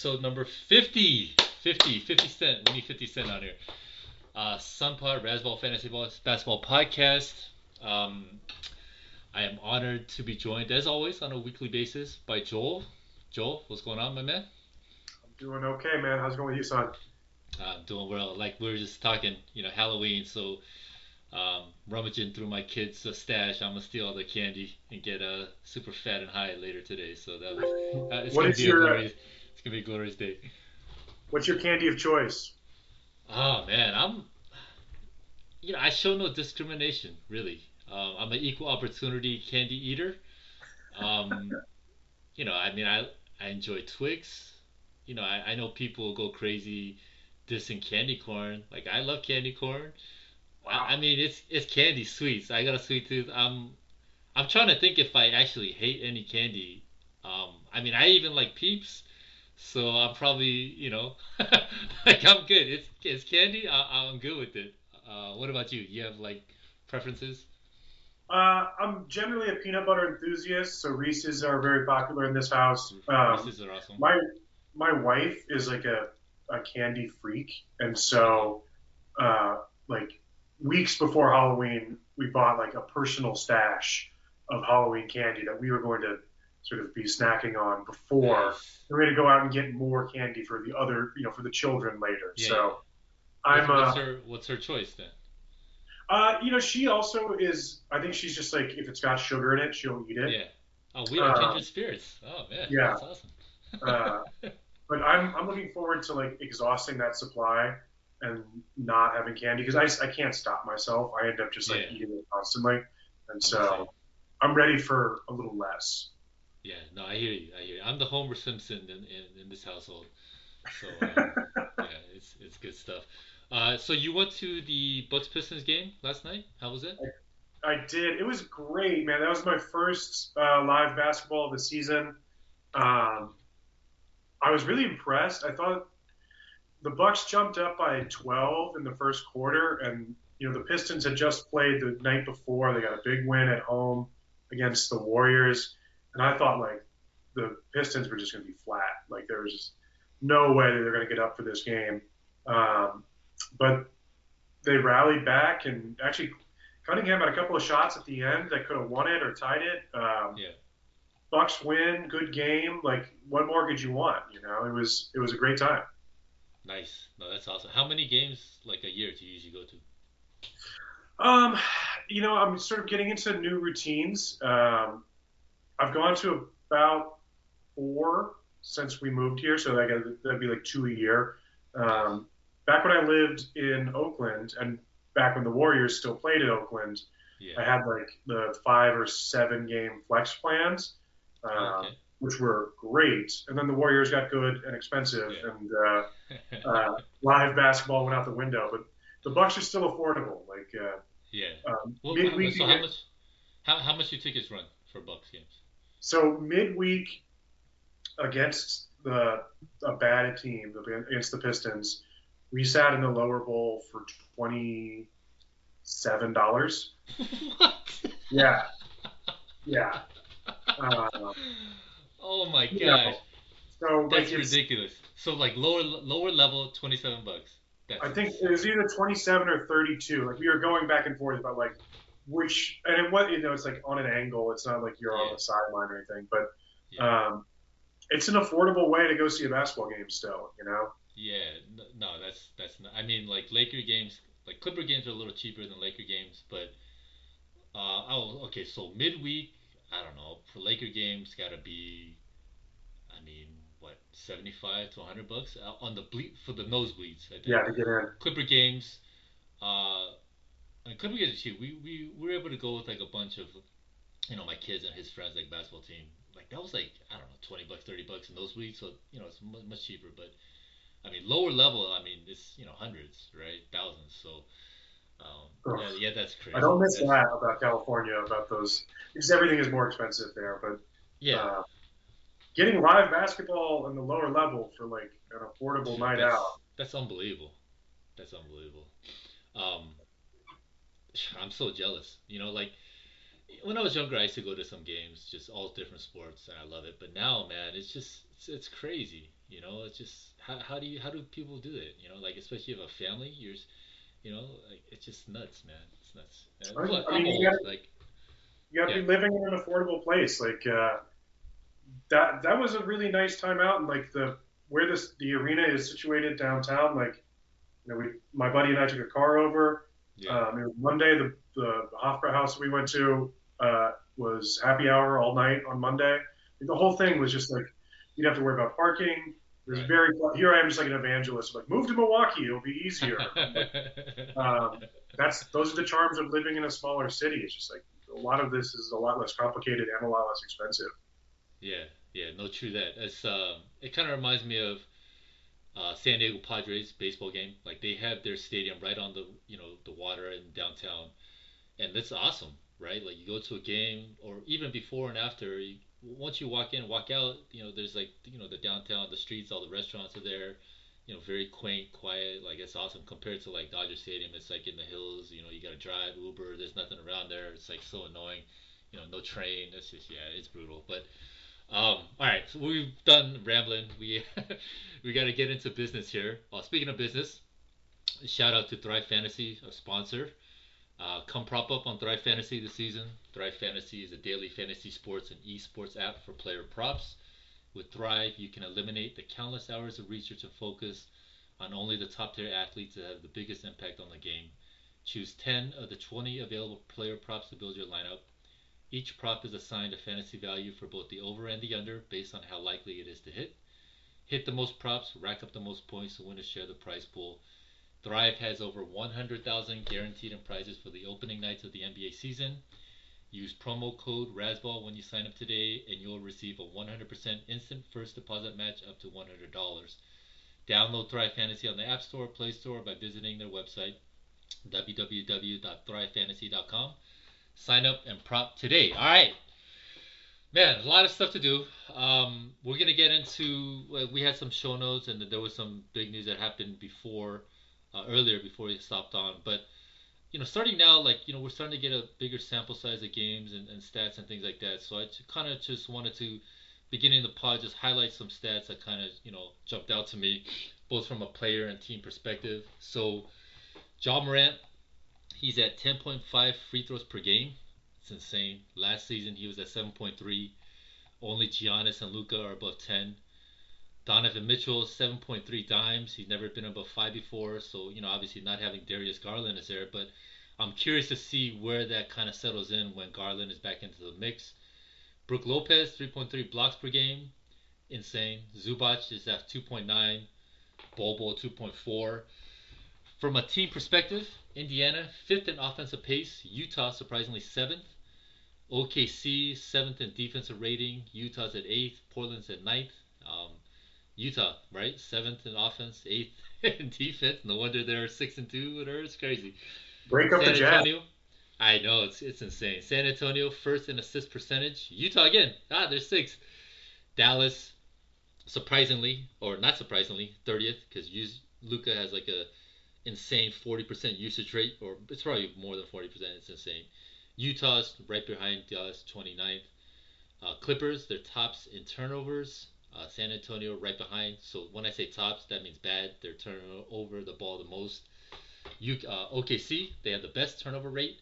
Episode number 50. 50. 50 Cent. We need 50 Cent on here. Uh, Sunpod, Razzball Fantasy Ball, Basketball Podcast. Um, I am honored to be joined, as always, on a weekly basis by Joel. Joel, what's going on, my man? I'm doing okay, man. How's it going with you, son? I'm doing well. Like we were just talking, you know, Halloween, so um, rummaging through my kids' uh, stash. I'm gonna steal all the candy and get uh, super fat and high later today. So that was uh, it's What gonna be your, a glorious, it's gonna be a glorious day. What's your candy of choice? Oh man, I'm you know I show no discrimination really. Um, I'm an equal opportunity candy eater. Um, you know, I mean I I enjoy Twix. You know, I, I know people go crazy dissing candy corn. Like I love candy corn. I, I mean it's it's candy sweets. I got a sweet tooth. I'm I'm trying to think if I actually hate any candy. Um, I mean I even like Peeps. So I'm probably, you know, like I'm good. It's it's candy. I, I'm good with it. Uh, what about you? You have like preferences? Uh, I'm generally a peanut butter enthusiast, so Reese's are very popular in this house. Um, Reese's are awesome. my my wife is like a, a candy freak, and so uh, like weeks before Halloween, we bought like a personal stash of Halloween candy that we were going to sort of be snacking on before we're going to go out and get more candy for the other, you know, for the children later. Yeah. So I'm what's uh, her what's her choice then? Uh, you know, she also is. I think she's just like if it's got sugar in it, she'll eat it. Yeah. Oh, we are Uh, kindred spirits. Oh man, yeah. that's awesome. Uh, but I'm I'm looking forward to like exhausting that supply and not having candy because I, I can't stop myself. I end up just like Yeah. eating it constantly, and I'm the same. so I'm ready for a little less. Yeah, no, I hear you. I hear you. I'm the Homer Simpson in, in, in this household. So um, yeah, it's it's good stuff. Uh, so you went to the Bucks Pistons game last night. How was it? I did. It was great, man. That was my first uh, live basketball of the season. Um, I was really impressed. I thought the Bucks jumped up by 12 in the first quarter, and you know the Pistons had just played the night before. They got a big win at home against the Warriors, and I thought like the Pistons were just going to be flat. Like there was no way that they're going to get up for this game. Um, but they rallied back and actually Cunningham had a couple of shots at the end that could have won it or tied it. Um, Yeah. Bucks win, good game. Like, what more could you want? You know, it was it was a great time. Nice. No, that's awesome. How many games like a year do you usually go to? Um, you know, I'm sort of getting into new routines. Um, I've gone to about four since we moved here, so that that'd be like two a year. Um, back when I lived in Oakland, and back when the Warriors still played in Oakland, I had like the five or seven game flex plans, um, Okay. which were great. And then the Warriors got good and expensive, Yeah. and uh, uh, live basketball went out the window. But the Bucks are still affordable. Like uh, yeah. um, Well, so how much? How how much do tickets run for Bucks games? So midweek against the a bad team against the Pistons, we sat in the lower bowl for twenty seven dollars. what? Yeah, yeah. Um, oh my gosh. you know, so That's it's, ridiculous. So like lower lower level, twenty seven bucks. That's I think insane. it was either 27 or 32. Like we were going back and forth about like which, and it was, you know, it's like on an angle. It's not like you're on the sideline or anything, but Yeah. um, it's an affordable way to go see a basketball game still. You know, Yeah, no, that's that's not. I mean, like Laker games, like Clipper games are a little cheaper than Laker games, but uh, oh, okay. So midweek, I don't know. For Laker games, gotta be, I mean, what, seventy five to hundred bucks uh, on the ble- for the nosebleeds. I think. yeah, to get in. Clipper games, uh, and Clipper games are cheap. We we we were able to go with like a bunch of, you know, my kids and his friends like basketball team. Like that was like I don't know, twenty bucks, thirty bucks in those weeks. So you know, it's much, much cheaper. But I mean, lower level. I mean, it's you know hundreds, right? Thousands. So. Um, yeah, yeah, that's crazy. I don't miss That's- that about California about those because everything is more expensive there. But Yeah, uh, getting live basketball in the lower level for like an affordable night that's, out. That's unbelievable. That's unbelievable. Um, I'm so jealous. You know, like when I was younger, I used to go to some games, just all different sports, and I love it. But now, man, it's just it's, it's crazy. You know, it's just how, how do you how do people do it? You know, like especially if you have a family, you're, you know, like it's just nuts, man. It's nuts. I, look, I mean, old, you gotta, like you gotta yeah, be living in an affordable place. Like uh, that that was a really nice time out, and like the where this the arena is situated downtown. Like you know, we my buddy and I took a car over. Yeah, Um, it was Monday. The the, the Hofbrauhaus we went to uh, was happy hour all night on Monday. The whole thing was just like you'd have to worry about parking. It was right. very here I am just like an evangelist. Like move to Milwaukee, it'll be easier. um, that's those are the charms of living in a smaller city. It's just like a lot of this is a lot less complicated and a lot less expensive. yeah, yeah. No, true that. It's um, it kind of reminds me of uh, San Diego Padres baseball game. Like they have their stadium right on the you know the water in downtown, and that's awesome, right? Like you go to a game, or even before and after. You, once you walk in, walk out, you know there's like you know the downtown, the streets, all the restaurants are there. You know, very quaint, quiet. Like it's awesome compared to like Dodger Stadium. It's like in the hills. You know, you gotta drive Uber. There's nothing around there. It's like so annoying. You know, no train. It's just yeah, it's brutal. But um, all right, so we've done rambling. We we got to get into business here. Uh, speaking of business, shout out to Thrive Fantasy, a sponsor. Uh, come prop up on Thrive Fantasy this season. Thrive Fantasy is a daily fantasy sports and esports app for player props. With Thrive, you can eliminate the countless hours of research and focus on only the top tier athletes that have the biggest impact on the game. Choose 10 of the 20 available player props to build your lineup. Each prop is assigned a fantasy value for both the over and the under based on how likely it is to hit. Hit the most props, rack up the most points to win a share of the prize pool. Thrive has over 100,000 guaranteed in prizes for the opening nights of the NBA season. Use promo code RAZZBALL when you sign up today, and you'll receive a 100% instant first deposit match up to $100. Download Thrive Fantasy on the App Store or Play Store by visiting their website, www.thrivefantasy.com. Sign up and prop today. All right. Man, a lot of stuff to do. Um, we're gonna get into. We had some show notes, and there was some big news that happened before, uh, earlier before we stopped on. But you know, starting now, like you know, we're starting to get a bigger sample size of games and, and stats and things like that. So I kind of just wanted to, beginning the pod, just highlight some stats that kind of you know jumped out to me, both from a player and team perspective. So, Ja Morant, he's at 10.5 free throws per game. It's insane. Last season he was at 7.3. Only Giannis and Luka are above 10. Donovan Mitchell, 7.3 dimes. He's never been above 5 before. So, you know, obviously not having Darius Garland is there. But I'm curious to see where that kind of settles in when Garland is back into the mix. Brook Lopez, 3.3 blocks per game. Insane. Zubac is at 2.9. Bobo, 2.4. From a team perspective, Indiana, fifth in offensive pace. Utah, surprisingly, seventh. OKC, seventh in defensive rating. Utah's at eighth. Portland's at ninth. Um, Utah, right? Seventh in offense, eighth in defense. No wonder they're six and two. Whatever, it's crazy. Break up San the Jazz. Antonio, I know it's it's insane. San Antonio first in assist percentage. Utah again. Ah, they're sixth. Dallas, surprisingly or not surprisingly, thirtieth because Luka has like a insane forty percent usage rate, or it's probably more than forty percent. It's insane. Utah's right behind Dallas, 29th. Uh, Clippers, they're tops in turnovers. Uh, San Antonio right behind. So when I say tops, that means bad. They're turning over the ball the most. Uh, OKC, they have the best turnover rate.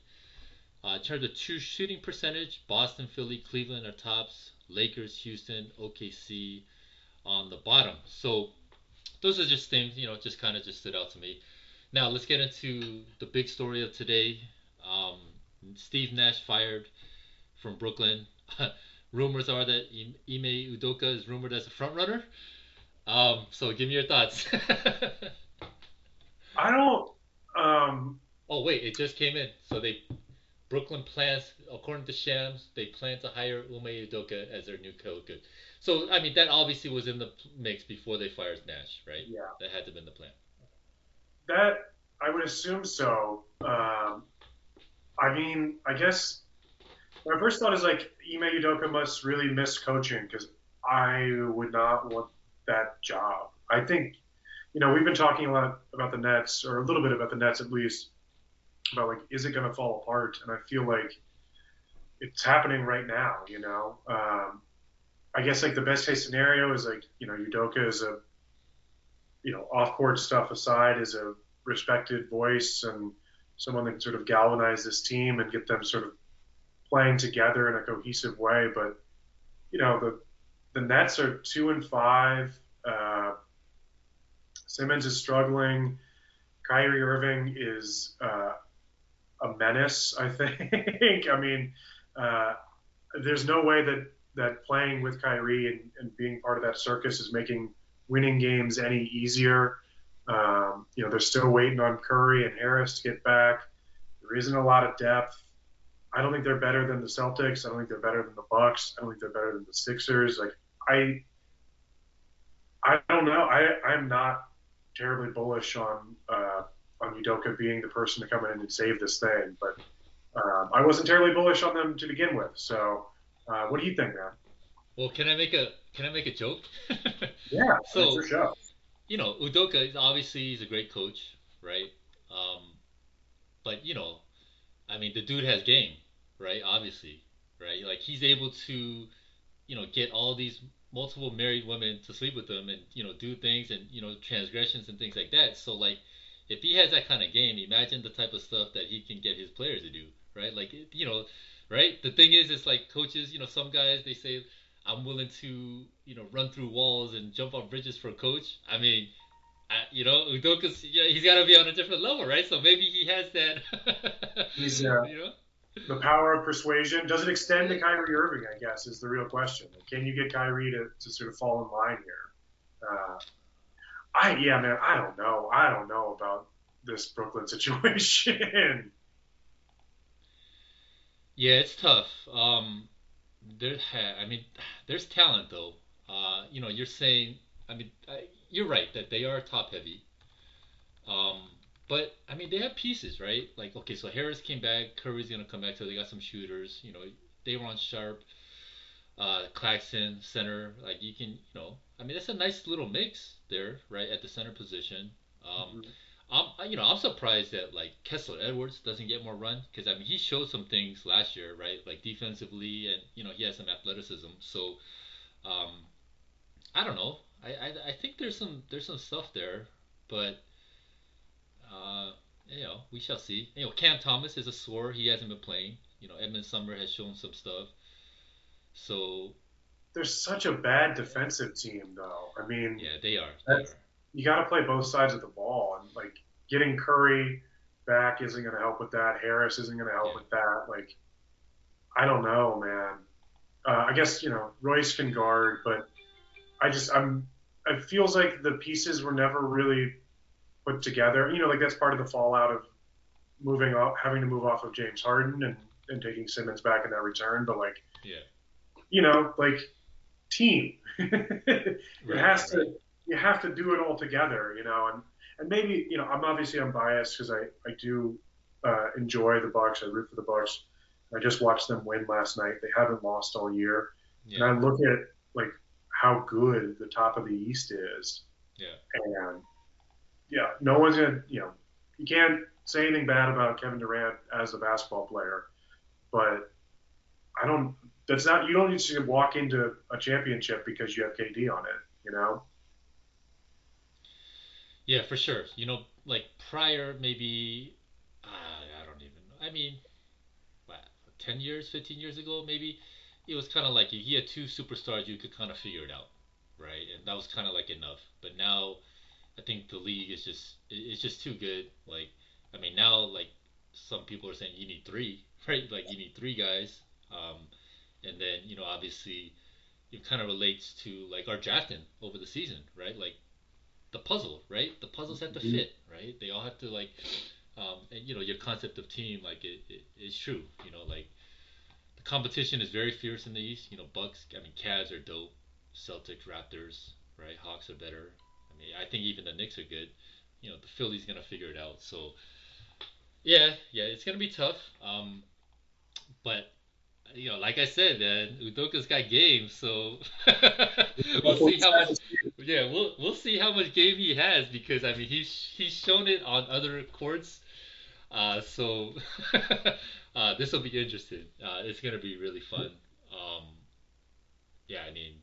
Uh, in terms of true shooting percentage, Boston, Philly, Cleveland are tops. Lakers, Houston, OKC on the bottom. So those are just things, you know, just kind of just stood out to me. Now let's get into the big story of today. Um, Steve Nash fired from Brooklyn. Rumors are that Ime Udoka is rumored as a front runner. Um, so give me your thoughts. I don't. Um, oh wait, it just came in. So they Brooklyn plans, according to Shams, they plan to hire Ime Udoka as their new coach. So I mean that obviously was in the mix before they fired Nash, right? Yeah. That had to have been the plan. That I would assume so. Um, I mean, I guess my first thought is like Ime Udoka must really miss coaching because I would not want that job. I think, you know, we've been talking a lot about the Nets, or a little bit about the Nets at least, about like, is it going to fall apart? And I feel like it's happening right now. You know, um, I guess like the best case scenario is like you know Udoka is a you know off court stuff aside is a respected voice and someone that can sort of galvanize this team and get them sort of playing together in a cohesive way. But you know the the Nets are two and five. Uh, Simmons is struggling. Kyrie Irving is uh, a menace. I think. I mean, uh, there's no way that that playing with Kyrie and, and, being part of that circus is making winning games any easier. Um, you know, they're still waiting on Curry and Harris to get back. There isn't a lot of depth. I don't think they're better than the Celtics. I don't think they're better than the Bucks. I don't think they're better than the Sixers. Like I, I don't know. I I'm not terribly bullish on uh, on Udoka being the person to come in and save this thing, but um, I wasn't terribly bullish on them to begin with. So, uh, what do you think, man? Well, can I make a can I make a joke? yeah. So, for sure. You know, Udoka is obviously he's a great coach, right? Um, but you know, I mean, the dude has game, right? Obviously, right? Like he's able to, you know, get all these multiple married women to sleep with him and you know do things and you know transgressions and things like that. So like, if he has that kind of game, imagine the type of stuff that he can get his players to do, right? Like you know, right? The thing is, it's like coaches. You know, some guys they say, "I'm willing to you know run through walls and jump off bridges for a coach." I mean. I, you know, Udoka's, you know, he's got to be on a different level, right? So maybe he has that. he's, uh, you know, the power of persuasion does it extend to Kyrie Irving? I guess is the real question. Can you get Kyrie to, to sort of fall in line here? Uh, I yeah, man, I don't know. I don't know about this Brooklyn situation. Yeah, it's tough. Um, there, I mean, there's talent though. Uh, you know, you're saying, I mean, you're right that they are top heavy. Um, but I mean, they have pieces, right? Like, okay, so Harris came back, Curry's gonna come back, so they got some shooters. You know, Day'Ron Sharpe, uh, Claxton, center. Like, you can, you know, I mean, that's a nice little mix there, right, at the center position. Um, mm-hmm. I'm, you know, I'm surprised that like Kessler Edwards doesn't get more run because I mean he showed some things last year, right? Like defensively, and you know he has some athleticism. So, um, I don't know. I, I, I think there's some there's some stuff there, but uh, you know, we shall see. You know, Cam Thomas is a sore. He hasn't been playing. You know, Edmond Sumner has shown some stuff. So there's such a bad defensive team, though. I mean, yeah, they are. They are. You got to play both sides of the ball, and like getting Curry back isn't going to help with that. Harris isn't going to help yeah. with that. Like, I don't know, man. Uh, I guess you know Royce can guard, but I just I'm. It feels like the pieces were never really put together. You know, like that's part of the fallout of moving off, having to move off of James Harden and, and taking Simmons back in that return. But like, yeah, you know, like team, it right, has right. to you have to do it all together. You know, and and maybe you know I'm obviously I'm biased because I I do uh, enjoy the Bucks. I root for the Bucks. I just watched them win last night. They haven't lost all year, yeah. and I look at like how good the top of the East is. Yeah. And yeah, no one's gonna, you know, you can't say anything bad about Kevin Durant as a basketball player, but I don't. That's not. You don't need to walk into a championship because you have KD on it. You know. Yeah, for sure. You know, like prior, maybe uh, I don't even. know. I mean, what, ten years, fifteen years ago, maybe it was kind of like you, you had two superstars, you could kind of figure it out, right? And that was kind of like enough. But now I think the league is just it's just too good. Like, I mean, now like some people are saying you need three, right? Like you need three guys. Um, and then you know obviously it kind of relates to like our drafting over the season, right? Like the puzzle, right? The puzzles have to mm-hmm. fit, right? They all have to like, um, and you know your concept of team like it, it is true. You know like the competition is very fierce in the East. You know Bucks, I mean Cavs are dope, Celtics, Raptors, right? Hawks are better. I mean, I think even the Knicks are good. You know, the Phillies gonna figure it out. So, yeah, yeah, it's gonna be tough. Um, but you know, like I said, man, Udoka's got game, so we'll see how much. Yeah, we'll we'll see how much game he has because I mean he's he's shown it on other courts. uh, so uh, this will be interesting. Uh, it's gonna be really fun. Um, yeah, I mean,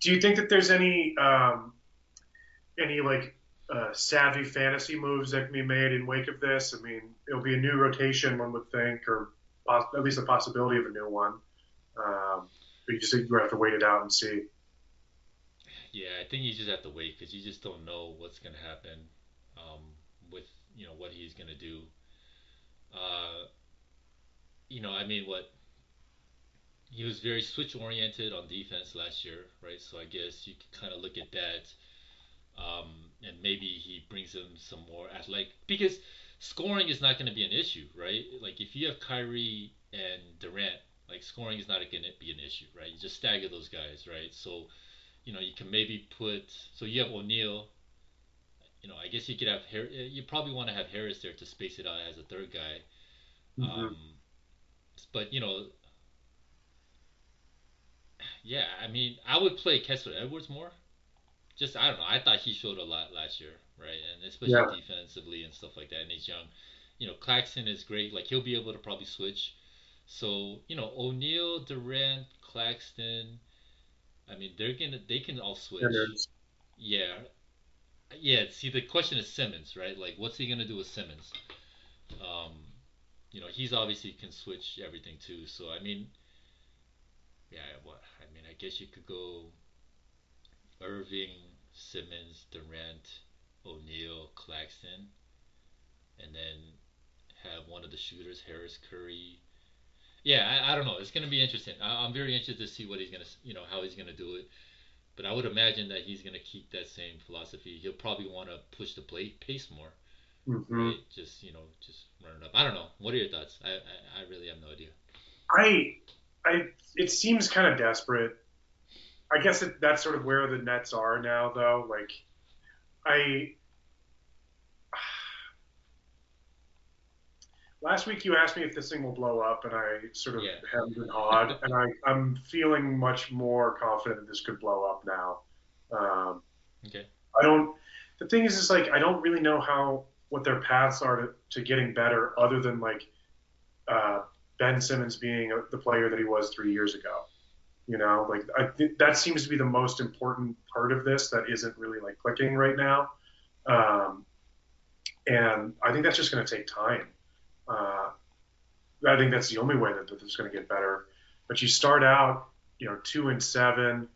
Do you think that there's any um, any like uh, savvy fantasy moves that can be made in wake of this? I mean, it'll be a new rotation, one would think, or at least the possibility of a new one. Um, but you just you have to wait it out and see. yeah, I think you just have to wait because you just don't know what's gonna happen um, with you know what he's gonna do. Uh, you know, I mean, what he was very switch oriented on defense last year, right? So I guess you can kind of look at that, um, and maybe he brings him some more athletic because scoring is not going to be an issue, right? Like if you have Kyrie and Durant, like scoring is not going to be an issue, right? You just stagger those guys, right? So you know you can maybe put so you have O'Neale. You know, I guess you could have Harris. you probably want to have Harris there to space it out as a third guy. hmm Um, but you know, yeah, I mean, I would play Kessler Edwards more. Just I don't know. I thought he showed a lot last year, right? And Yeah, especially defensively and stuff like that. And he's young. You know, Claxton is great. Like he'll be able to probably switch. So you know, O'Neale, Durant, Claxton. I mean, they're gonna they can all switch. standards. Yeah, yeah. See, the question is Simmons, right? Like, what's he gonna do with Simmons? Um, you know, he's obviously can switch everything too. So I mean, yeah. What I mean, I guess you could go Irving, Simmons, Durant, O'Neale, Claxton, and then have one of the shooters, Harris, Curry. Yeah, I, I don't know. It's gonna be interesting. I, I'm very interested to see what he's gonna, you know, how he's gonna do it. But I would imagine that he's gonna keep that same philosophy. He'll probably want to push the play pace more, hmm right? Just you know, just run it up. I don't know. What are your thoughts? I I, I really have no idea. I, I, it seems kind of desperate. I guess it, that's sort of where the Nets are now, though. Like, I last week you asked me if this thing will blow up, and I sort of Yeah. hemmed and hawed, and I, I'm feeling much more confident that this could blow up now. Um, okay. I don't. The thing is, is like I don't really know how what their paths are to, to getting better, other than like uh, Ben Simmons being the player that he was three years ago. You know, like I think that seems to be the most important part of this that isn't really like clicking right now. Um, and I think that's just going to take time. Uh, I think that's the only way that, that this is going to get better. But you start out, you know, two and seven,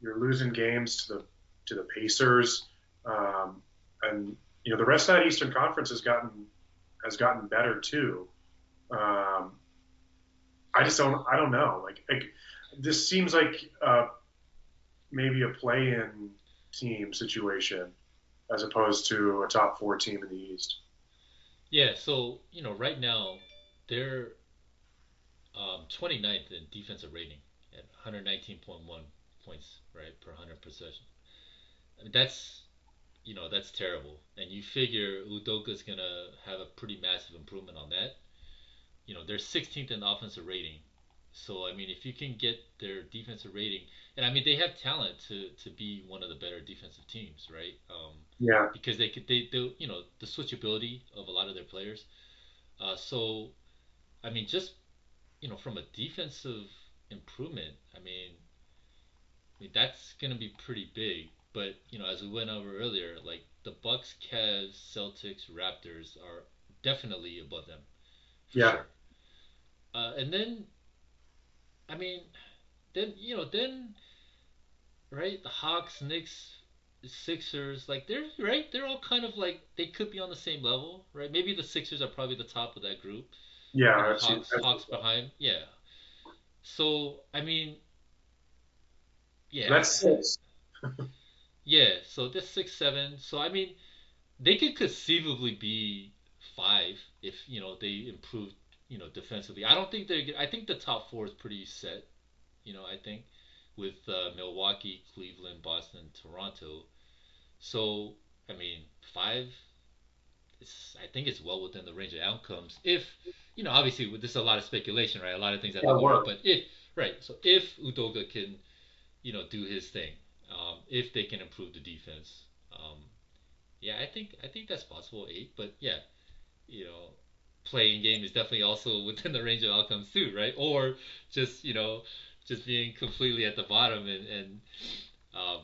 you're losing games to the to the Pacers, um, and you know the rest of that Eastern Conference has gotten has gotten better too. Um, I just don't I don't know like, like this seems like uh, maybe a play-in team situation as opposed to a top four team in the East. Yeah. So you know, right now they're um, 29th in defensive rating at 119.1 points right per 100 possession. I mean, that's you know that's terrible. And you figure Udoka's gonna have a pretty massive improvement on that. You know they're 16th in offensive rating, so I mean if you can get their defensive rating, and I mean they have talent to to be one of the better defensive teams, right? Um, Yeah, because they could they, they you know the switchability of a lot of their players. Uh, so I mean just you know from a defensive improvement, I mean I mean, that's going to be pretty big. But you know, as we went over earlier, like the Bucks, Cavs, Celtics, Raptors are definitely above them yeah, sure. Uh, and then, I mean, then you know, then right, the Hawks, Knicks, Sixers, like they're right, they're all kind of like they could be on the same level, right? Maybe the Sixers are probably the top of that group. You yeah. know, I've seen, Hawks, Hawks behind, yeah. So I mean, yeah, that's six. Yeah, so that's six, seven. So I mean, they could conceivably be five if you know they improve, you know, defensively. I don't think they're. I think the top four is pretty set. You know, I think with uh, Milwaukee, Cleveland, Boston, Toronto. So I mean, five. It's, I think it's well within the range of outcomes. If you know, obviously, with this is a lot of speculation, right? A lot of things that Yeah, work. But if right, so if Udoka can, you know, do his thing, um, if they can improve the defense, um, yeah, I think I think that's possible eight. But yeah, you know, playing game is definitely also within the range of outcomes too, right? Or just you know, just being completely at the bottom and and um,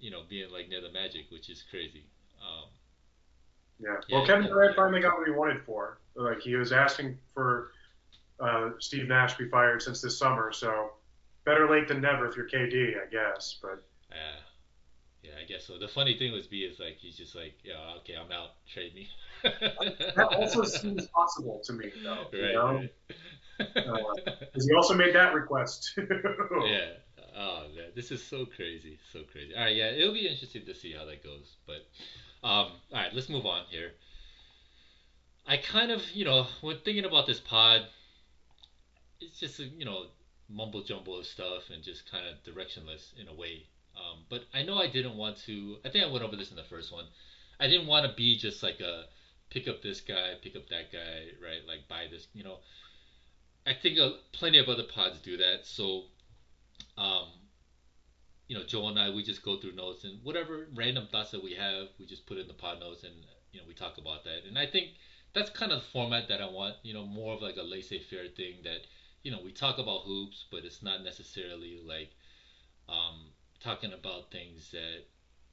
you know, being like near the Magic, which is crazy. Um, yeah. Well, yeah, Kevin Durant finally got what he wanted for. Like he was asking for uh, Steve Nash to be fired since this summer, so better late than never if you're KD, I guess. But yeah, yeah, I guess so. The funny thing with B is like he's just like, yeah, okay, I'm out, trade me. that also seems possible to me, though. Right. You know? right. uh, he also made that request too. yeah. Oh man, this is so crazy, so crazy. All right, yeah, it'll be interesting to see how that goes. But um, all right, let's move on here. I kind of, you know, when thinking about this pod, it's just you know mumble jumble of stuff and just kind of directionless in a way. Um, but I know I didn't want to. I think I went over this in the first one. I didn't want to be just like a pick up this guy, pick up that guy, right? Like buy this, you know. I think uh, plenty of other pods do that. So, um, you know, Joe and I, we just go through notes and whatever random thoughts that we have, we just put in the pod notes and you know we talk about that. And I think that's kind of the format that I want. You know, more of like a laissez-faire thing that you know, we talk about hoops, but it's not necessarily like um, talking about things that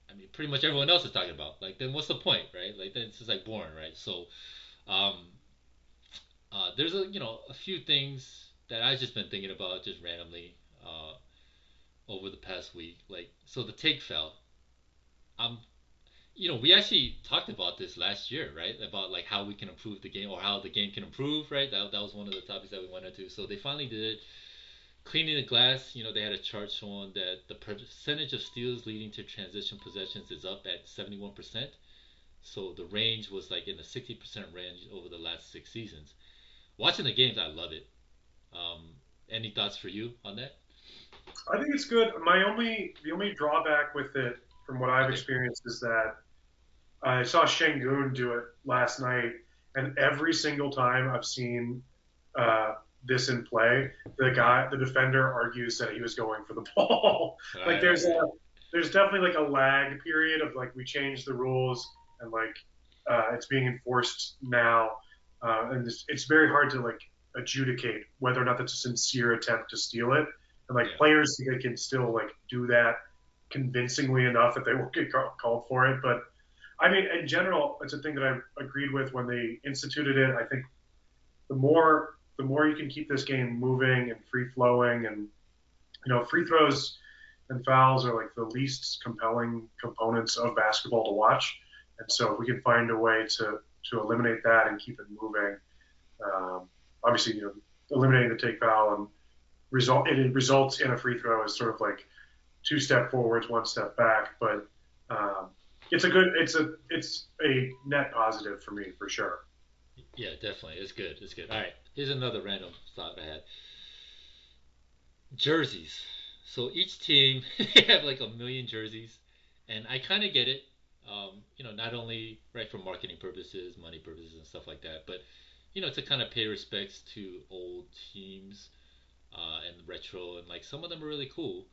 I mean, pretty much everyone else is talking about. Like, then what's the point, right? Like, then it's just like boring, right? So, um, uh, there's a you know a few things that I've just been thinking about just randomly uh, over the past week. Like, so the take foul. I'm you know, we actually talked about this last year, right? About like how we can improve the game or how the game can improve, right? That, that was one of the topics that we went into. So they finally did it. Cleaning the glass, you know, they had a chart showing that the percentage of steals leading to transition possessions is up at 71%. So the range was like in the 60% range over the last six seasons. Watching the games, I love it. Um, any thoughts for you on that? I think it's good. My only the only drawback with it, from what I've experienced, is that I saw Sengun do it last night, and every single time I've seen uh, this in play, the guy, the defender, argues that he was going for the ball. like there's a, there's definitely like a lag period of like we changed the rules and like uh, it's being enforced now, uh, and it's, it's very hard to like adjudicate whether or not that's a sincere attempt to steal it. And like yeah. players, they can still like do that convincingly enough that they won't get called for it, but I mean, in general, it's a thing that I agreed with when they instituted it. I think the more the more you can keep this game moving and free flowing, and you know, free throws and fouls are like the least compelling components of basketball to watch. And so, if we can find a way to to eliminate that and keep it moving, um, obviously, you know, eliminating the take foul and result it results in a free throw is sort of like two step forwards, one step back, but um, it's a good it's a it's a net positive for me for sure. Yeah, definitely. It's good. It's good. All right. Here's another random thought I had. Jerseys. So each team they have like a million jerseys, and I kind of get it. Um, you know, not only right for marketing purposes, money purposes, and stuff like that, but you know, to kind of pay respects to old teams uh, and retro, and like some of them are really cool.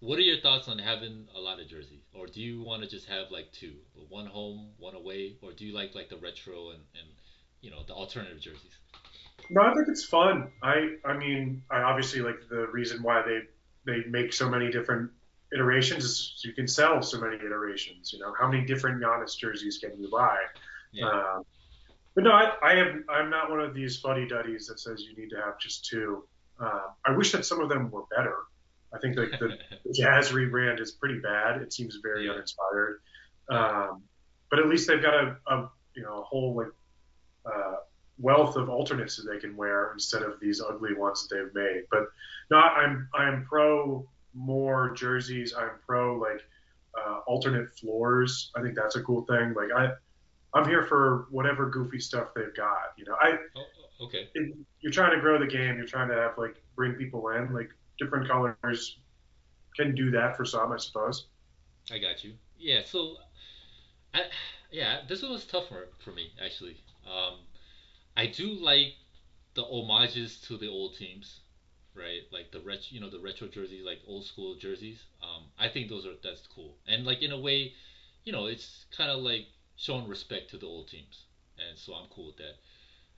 What are your thoughts on having a lot of jerseys, or do you want to just have like two, one home, one away, or do you like like the retro and, and you know the alternative jerseys? No, I think it's fun. I I mean, I obviously like the reason why they they make so many different iterations is you can sell so many iterations. You know, how many different Giannis jerseys can you buy? Yeah. Um, but no, I, I am I'm not one of these fuddy duddies that says you need to have just two. Uh, I wish that some of them were better. I think like the, the Jazz rebrand is pretty bad. It seems very yeah. uninspired. Um, but at least they've got a, a you know a whole like uh, wealth of alternates that they can wear instead of these ugly ones that they've made. But no, I'm I'm pro more jerseys. I'm pro like uh, alternate floors. I think that's a cool thing. Like I I'm here for whatever goofy stuff they've got. You know, I oh, okay. It, you're trying to grow the game. You're trying to have like bring people in. Like different colors can do that for some, I suppose. I got you. Yeah. So, I yeah, this one was tough for, for me actually. Um, I do like the homages to the old teams, right? Like the retro, you know, the retro jerseys, like old school jerseys. Um, I think those are that's cool, and like in a way, you know, it's kind of like showing respect to the old teams, and so I'm cool with that.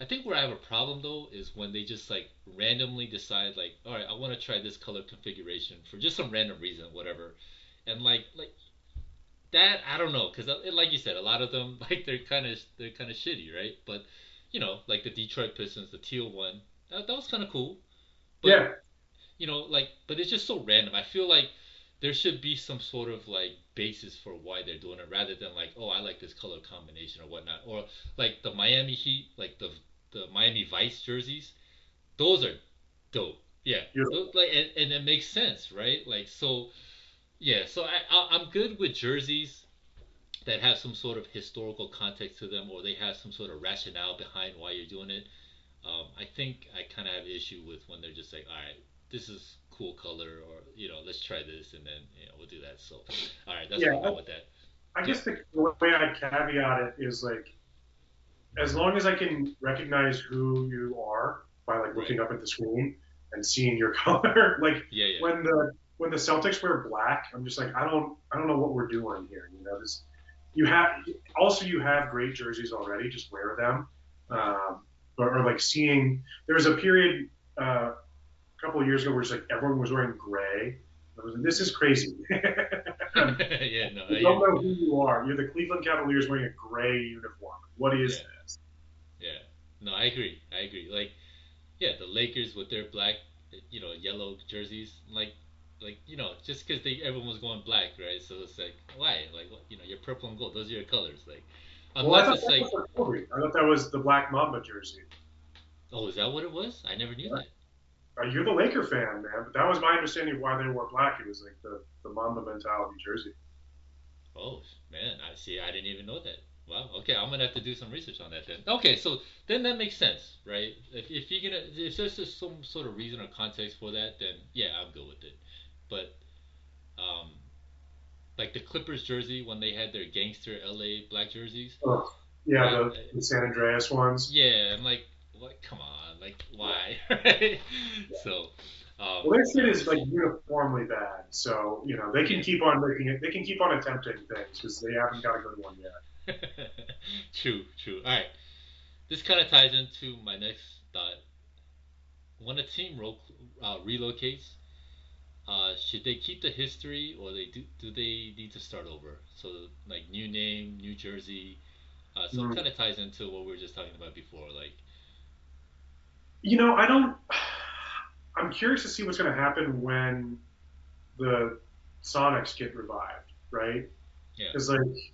I think where I have a problem though is when they just like randomly decide like, all right, I want to try this color configuration for just some random reason, whatever, and like like that I don't know because like you said, a lot of them like they're kind of they're kind of shitty, right? But you know, like the Detroit Pistons, the teal one, that, that was kind of cool. But, yeah. You know, like, but it's just so random. I feel like there should be some sort of like basis for why they're doing it, rather than like, oh, I like this color combination or whatnot, or like the Miami Heat, like the the Miami Vice jerseys, those are dope. Yeah, those, like, and, and it makes sense, right? Like, so, yeah. So I, I I'm good with jerseys that have some sort of historical context to them, or they have some sort of rationale behind why you're doing it. Um, I think I kind of have issue with when they're just like, all right, this is cool color, or you know, let's try this, and then you know, we'll do that. So, all right, that's yeah, what I'm with that. I yeah. guess the way I'd caveat it is like, as long as I can recognize who you are by like looking right. up at the screen and seeing your color, like yeah. when the when the Celtics wear black, I'm just like, I don't I don't know what we're doing here. You know, this you have also you have great jerseys already. Just wear them. Um, or, or, like seeing there was a period uh, a couple of years ago where it's like everyone was wearing gray. Was, this is crazy. yeah, no. You don't know who you are. You're the Cleveland Cavaliers wearing a gray uniform. What is yeah. this? Yeah. No, I agree. I agree. Like, yeah, the Lakers with their black, you know, yellow jerseys. Like, like you know, just because they everyone was going black, right? So it's like, why? Like, you know, you're purple and gold. Those are your colors. Like, unless well, I thought it's like, I thought that was the Black Mamba jersey. Oh, is that what it was? I never knew yeah. that. Uh, you're the Laker fan, man. But that was my understanding of why they wore black. It was like the the Mamba mentality jersey. Oh man, I see. I didn't even know that. Wow. Okay, I'm gonna have to do some research on that then. Okay, so then that makes sense, right? If, if you're gonna, if there's just some sort of reason or context for that, then yeah, I'm good with it but um, like the Clippers jersey when they had their gangster LA black jerseys. Oh, yeah, right? the, the, San Andreas ones. Yeah, I'm like, what? Come on, like why? right? So. Um, well, their shit is like uniformly bad, so you know they can keep on making it. They can keep on attempting things because they haven't got a good one yet. true, true. All right, this kind of ties into my next thought. When a team ro- uh, relocates, uh, should they keep the history or they do do they need to start over? So like new name, New Jersey. Uh, so mm. it kind of ties into what we were just talking about before, like. You know, I don't. I'm curious to see what's going to happen when the Sonics get revived, right? Yeah. Because like,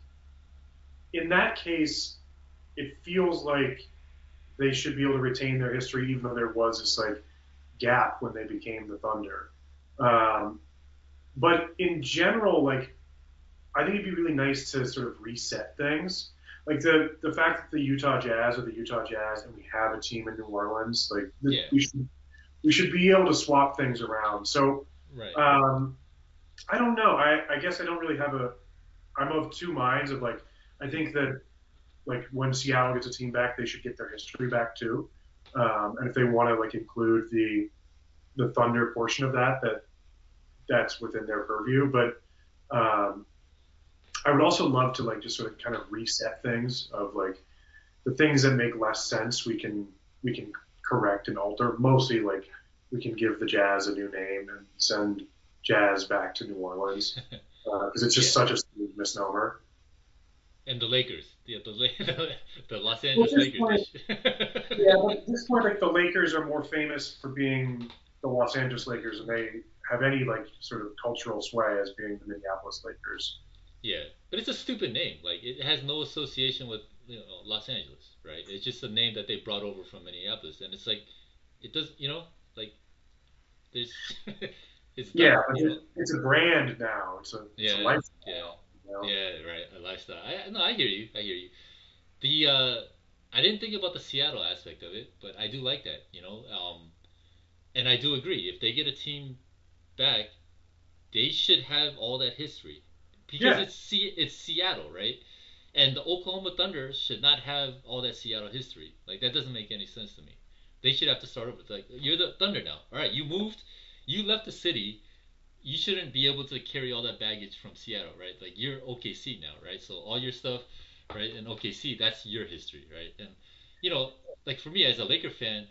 in that case, it feels like they should be able to retain their history, even though there was this like gap when they became the Thunder. Um, but in general, like I think it'd be really nice to sort of reset things. Like the the fact that the Utah Jazz are the Utah Jazz and we have a team in New Orleans, like yeah. we should we should be able to swap things around. So right. um, I don't know. I, I guess I don't really have a. I'm of two minds of like I think that like when Seattle gets a team back, they should get their history back too. Um, and if they want to like include the the Thunder portion of that, that that's within their purview. But um, I would also love to like just sort of kind of reset things of like the things that make less sense we can we can correct and alter. Mostly like we can give the Jazz a new name and send Jazz back to New Orleans because uh, it's just yeah. such a misnomer. And the Lakers, the the, the Los Angeles well, Lakers. Point, yeah, but at this point, like the Lakers are more famous for being the Los Angeles Lakers, and they have any like sort of cultural sway as being the Minneapolis Lakers. Yeah, but it's a stupid name. Like it has no association with you know Los Angeles, right? It's just a name that they brought over from Minneapolis, and it's like it does, you know, like there's. it's yeah, it's, it's, a brand now. It's a, it's yeah, a lifestyle. Yeah, you know? yeah, right, a lifestyle. I no, I hear you. I hear you. The uh, I didn't think about the Seattle aspect of it, but I do like that. You know, um, and I do agree. If they get a team back, they should have all that history because yeah. it's C- it's Seattle, right? And the Oklahoma Thunder should not have all that Seattle history. Like that doesn't make any sense to me. They should have to start over. Like you're the Thunder now. All right, you moved, you left the city. You shouldn't be able to carry all that baggage from Seattle, right? Like you're OKC now, right? So all your stuff right? And OKC, that's your history, right? And you know, like for me as a Laker fan,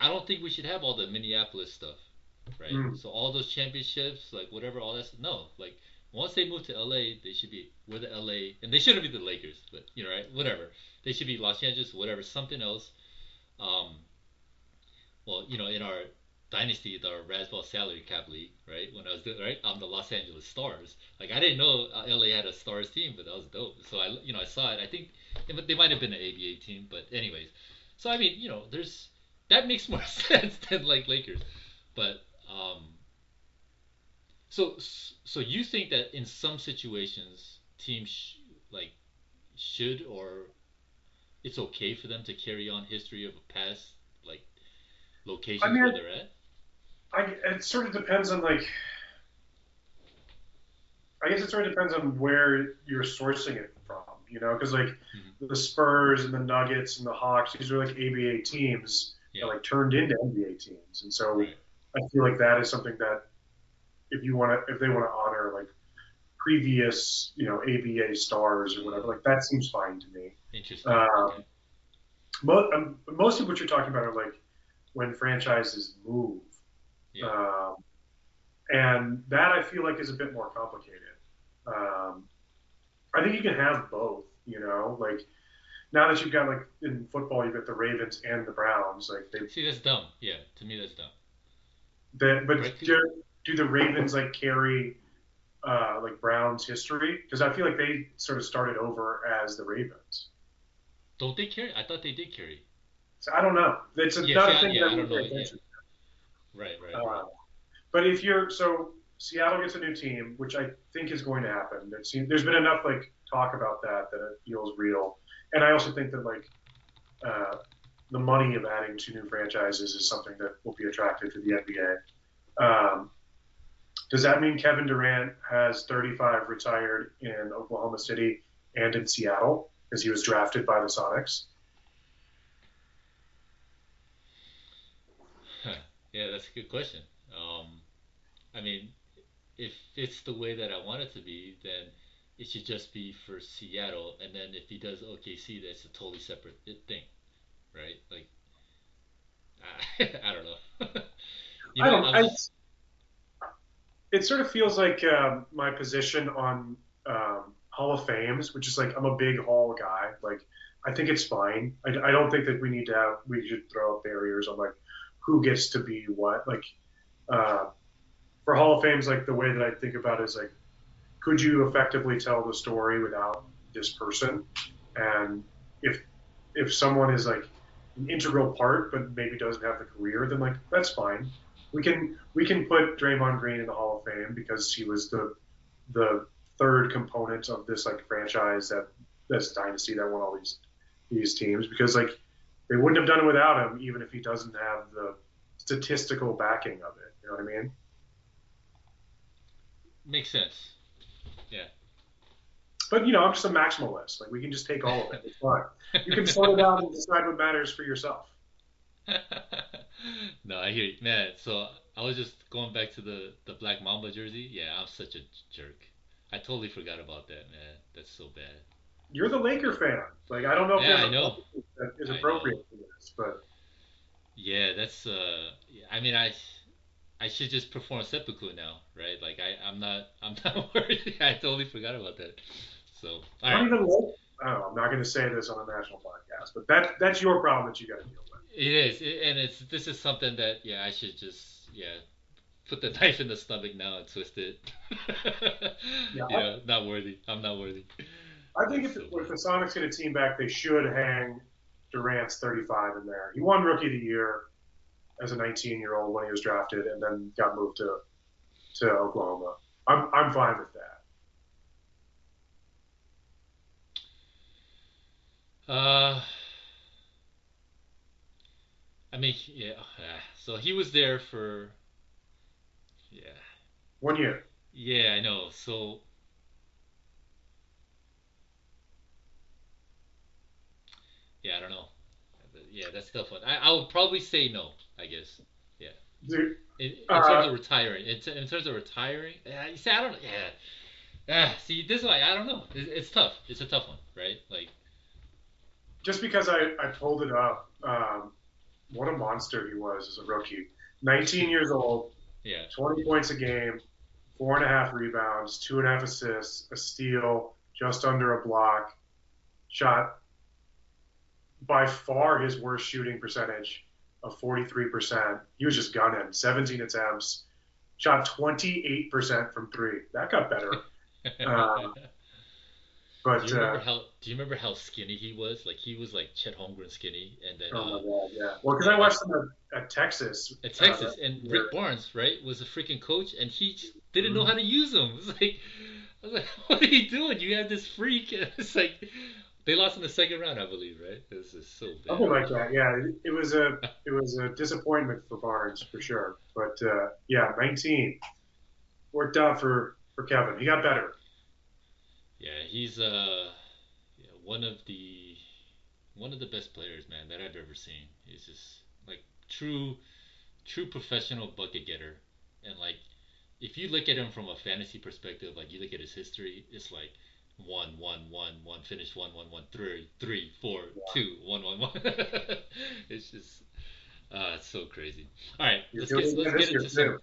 I don't think we should have all the Minneapolis stuff, right? Mm. So all those championships, like whatever, all that. Stuff, no, like once they move to LA, they should be the LA, and they shouldn't be the Lakers, but you know, right? Whatever. They should be Los Angeles, whatever, something else. Um, well, you know, in our dynasty, the Razzball salary cap league, right? When I was doing, right, I'm the Los Angeles Stars. Like I didn't know LA had a Stars team, but that was dope. So I, you know, I saw it. I think they they might have been an ABA team, but anyways. So I mean, you know, there's that makes more sense than like Lakers, but um. So so you think that in some situations teams sh- like should or it's okay for them to carry on history of a past like locations I mean, where they're at? I, it sort of depends on like. I guess it sort of depends on where you're sourcing it from, you know, because like Mhm. the Spurs and the Nuggets and the Hawks, these are like ABA teams Yeah. that like turned into NBA teams, and so Right. I feel like that is something that if you want to, if they want to honor like previous, you know, ABA stars or whatever, like that seems fine to me. Interesting. Um. Mo- um, most of what you're talking about are like when franchises move. Yeah. Um, and that I feel like is a bit more complicated. Um, I think you can have both, you know, like now that you've got like in football, you've got the Ravens and the Browns, like they, See, that's dumb. Yeah, to me, that's dumb. But Right. do, do the Ravens like carry uh, like Browns history? Because I feel like they sort of started over as the Ravens. Don't they carry? I thought they did carry. So I don't know. It's a, Yeah, not see, a thing yeah, that we pay attention Right, right, Uh, right. But if you're so Seattle gets a new team, which I think is going to happen. There seems, there's been enough like talk about that that it feels real, and I also think that like uh, the money of adding two new franchises is something that will be attractive to the NBA. Um, does that mean Kevin Durant has 35 retired in Oklahoma City and in Seattle because he was drafted by the Sonics? Yeah, that's a good question. Um, I mean, if it's the way that I want it to be, then it should just be for Seattle, and then if he does OKC, that's a totally separate thing, right? Like, I, I don't know. you I don't. I, it sort of feels like um, my position on um, Hall of Fames, which is like I'm a big Hall guy. Like I think it's fine. I, I don't think that we need to have we should throw up barriers on like who gets to be what. Like uh, for Hall of Fames, like the way that I think about it is like, could you effectively tell the story without this person? And if if someone is like an integral part but maybe doesn't have the career, then like that's fine. We can we can put Draymond Green in the Hall of Fame because he was the the third component of this like franchise that this dynasty that won all these these teams because like they wouldn't have done it without him even if he doesn't have the statistical backing of it. You know what I mean? makes sense. But you know, I'm just a maximalist. Like we can just take all of it. It's fine. You can sort it out and decide what matters for yourself. no, I hear you, man. So I was just going back to the the Black Mamba jersey. Yeah, I'm such a jerk. I totally forgot about that, man. That's so bad. You're the Laker fan. Like I don't know if Yeah, I know. that is appropriate for this, but Yeah, that's uh. yeah, I mean, I I should just perform seppuku now, right? Like I I'm not I'm not worried. I totally forgot about that. So not right, even like I don't know, I'm not going to say this on a national podcast, but that that's your problem that you got to deal with. it is, it, and it's this is something that yeah I should just yeah put the knife in the stomach now and twist it. Yeah. yeah, not worthy. I'm not worthy. I think if, So if the Sonics get a team back, they should hang Durant's 35 in there. He won Rookie of the Year as a 19 year old when he was drafted, and then got moved to to Oklahoma. I'm I'm fine with that. Uh, I mean, yeah. uh, So he was there for, yeah, One year. yeah, I know. So, yeah, I don't know. Yeah, that's a tough one. I, I would probably say no. I guess Dude, in, in Uh, terms of retiring. In, in terms of retiring, uh, you see, I don't. Yeah, Ah, see, this is why I don't know. It's, it's tough. It's a tough one, right? Like, just because I, I pulled it up, um, what a monster he was as a rookie. 19 years old, yeah, 20 points a game, four and a half rebounds, two and a half assists, a steal, just under a block, shot by far his worst shooting percentage of 43%. He was just gunning, 17 attempts, shot 28% from three. That got better. Um, but do you remember uh, how? Do you remember how skinny he was? Like he was like Chet Holmgren skinny, and then oh my uh, god, yeah. Well, because I watched him at, at Texas. at Texas, uh, and. Rick Barnes, right, was a freaking coach, and he just didn't know Mhm. how to use him. It's like, I was like, what are you doing? You have this freak. And it's like they lost in the second round, I believe, right? This is so bad. Something like that, yeah. It, it was a it was a disappointment for Barnes for sure. But uh, yeah, 19 worked out for for Kevin. He got better. Yeah, he's uh yeah, one of the one of the best players, man, that I've ever seen. He's just like true true professional bucket getter. And like if you look at him from a fantasy perspective, like you look at his history, it's like one, one, one, one, finish one, one, one, three, three, four, two, one, one, one. it's just uh it's so crazy. All right, let's get let's get into some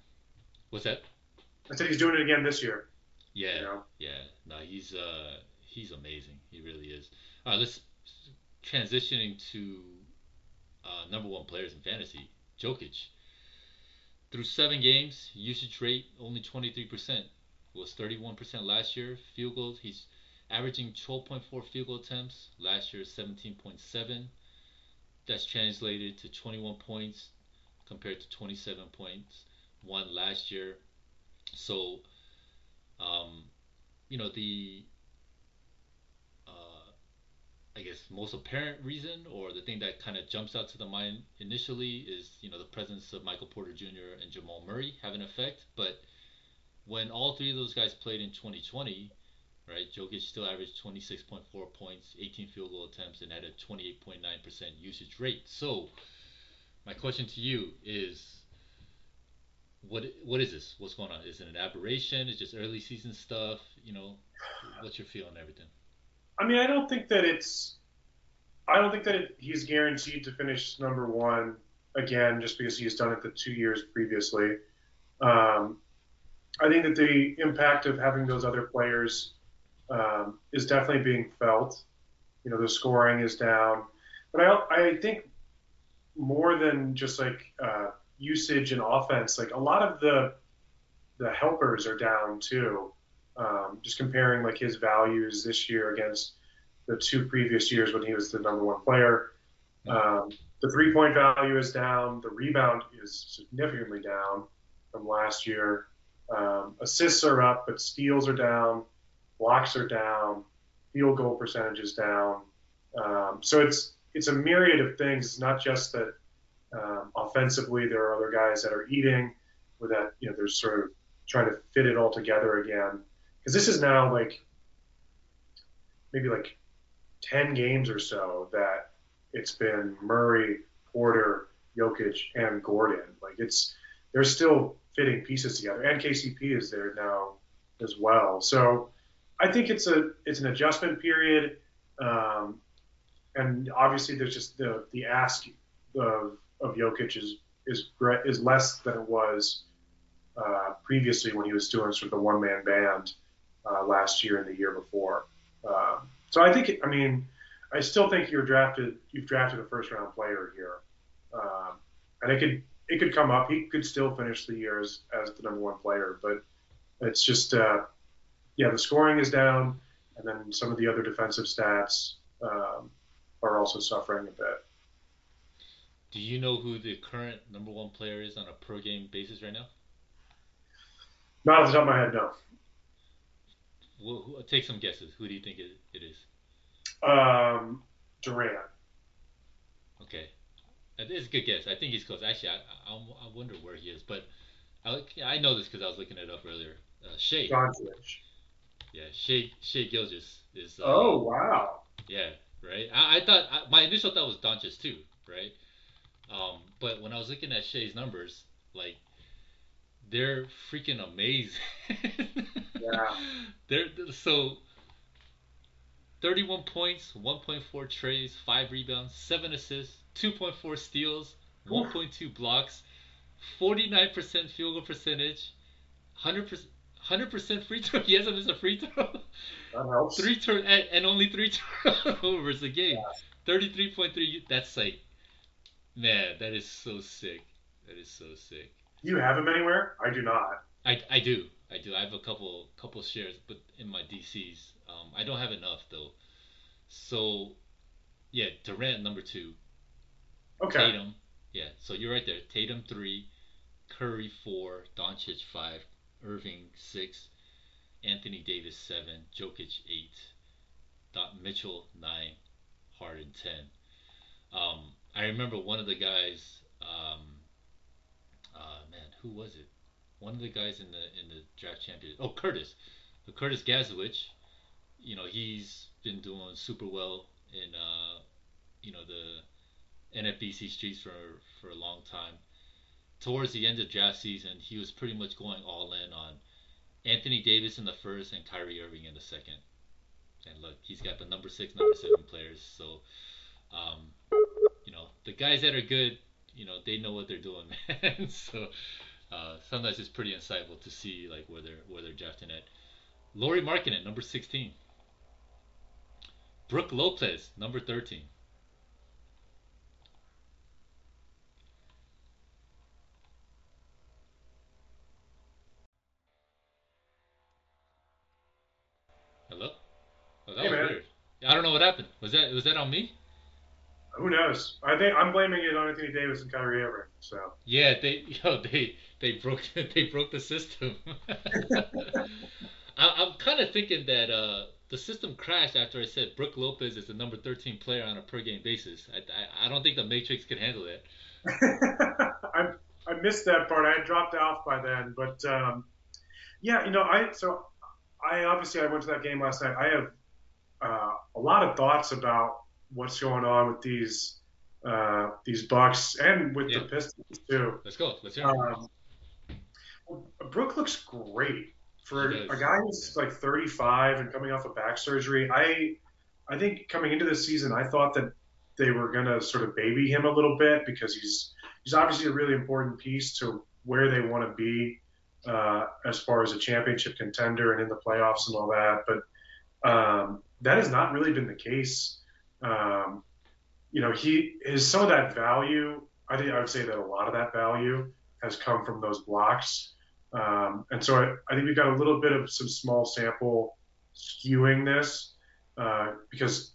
what's that? I said he's doing it again this year. Yeah. You know? Yeah, no, he's uh he's amazing. He really is. All right, let's transitioning to uh, number one players in fantasy. Jokic. Through seven games, usage rate only 23%. Was 31% last year. Field goals, he's averaging 12.4 field goal attempts. Last year, 17.7. That's translated to 21 points compared to 27 points one last year. So, um, you know the uh, I guess most apparent reason or the thing that kind of jumps out to the mind initially is you know the presence of Michael Porter Jr. and Jamal Murray have an effect but when all three of those guys played in 2020 right Jokic still averaged 26.4 points 18 field goal attempts and had a 28.9% usage rate so my question to you is what what is this? What's going on? Is it an aberration? Is just early season stuff? You know, what's your feel on everything? I mean, I don't think that it's. I don't think that it, he's guaranteed to finish number one again just because he's done it the two years previously. Um, I think that the impact of having those other players um, is definitely being felt. You know, the scoring is down, but I I think more than just like uh, usage and offense, like a lot of the the helpers are down too. Um, just comparing like his values this year against the two previous years when he was the number one player. Um, the three point value is down. The rebound is significantly down from last year. Um, assists are up, but steals are down. Blocks are down. Field goal percentage is down. Um, so it's it's a myriad of things. It's not just that um, offensively there are other guys that are eating, or that you know they're sort of trying to fit it all together again. Because this is now like maybe like ten games or so that it's been Murray, Porter, Jokic, and Gordon. Like it's they're still fitting pieces together, and KCP is there now as well. So I think it's a it's an adjustment period, um, and obviously there's just the the ask of of Jokic is is is less than it was uh, previously when he was doing sort of the one man band uh, last year and the year before. Um, so I think I mean I still think you're drafted you've drafted a first round player here, um, and it could it could come up. He could still finish the year as, as the number one player, but it's just uh, yeah the scoring is down, and then some of the other defensive stats um, are also suffering a bit. Do you know who the current number one player is on a per game basis right now? Not off the top of my head, no. Well, who, take some guesses. Who do you think it, it is? Um, Durant. Okay, that is a good guess. I think he's close. Actually, I, I, I wonder where he is, but I, I know this because I was looking it up earlier. Uh, Shai. Doncic. Yeah, Shai Shai Gilgeous is. Uh, Oh wow. Yeah, right. I, I thought my initial thought was Doncic too, right? Um, but when I was looking at Shai's numbers, like they're freaking amazing. Yeah. They're so 31 points, 1.4 trays, 5 rebounds, 7 assists, 2.4 steals, 1.2 blocks, 49% field goal percentage, 100% 100% free throw. He hasn't missed a free throw. That helps. Three turn and, and only three turnovers a game. Point three. That's like, man, that is so sick. That is so sick. You have them anywhere? I do not. I, I do I do I have a couple couple shares, but in my DCs, um, I don't have enough though. So, yeah, Durant number two, Okay. Tatum, yeah. So you're right there. Tatum three, Curry four, Doncic five, Irving six, Anthony Davis seven, Jokic eight, Dot Mitchell nine, Harden ten. Um, I remember one of the guys. Um, uh, man, who was it? One of the guys in the in the draft champion. Oh, Curtis, Uh, Curtis Gazowicz. You know he's been doing super well in uh, you know the NFBC streets for for a long time. Towards the end of draft season, he was pretty much going all in on Anthony Davis in the first and Kyrie Irving in the second. And look, he's got the number six, number seven players. So, um, the guys that are good, you know, they know what they're doing, man. so, uh, sometimes it's pretty insightful to see like where they're where they're drafting at. Lauri Markkanen, number sixteen. Brook Lopez, number thirteen. Hello? Oh, that Hey, was man. weird. I don't know what happened. Was that was that on me? Who knows? I think I'm blaming it on Anthony Davis and Kyrie Irving. So Yeah, they yo they they broke they broke the system. I, I'm kind of thinking that uh, the system crashed after I said Brook Lopez is the number 13 player on a per game basis. I, I, I don't think the Matrix can handle that. I I missed that part. I had dropped off by then, but um, yeah, you know, I so I obviously I went to that game last night. I have uh, a lot of thoughts about what's going on with these uh, these Bucks and with Yeah. the Pistons too. Let's go. Let's hear it. Um, Brook looks great for a guy who's like 35 and coming off of back surgery. I I think coming into this season, I thought that they were gonna sort of baby him a little bit because he's he's obviously a really important piece to where they want to be uh, as far as a championship contender and in the playoffs and all that. But um, that has not really been the case. Um, you know, he is some of that value. I think I would say that a lot of that value has come from those blocks. Um, and so I, I think we've got a little bit of some small sample skewing this uh, because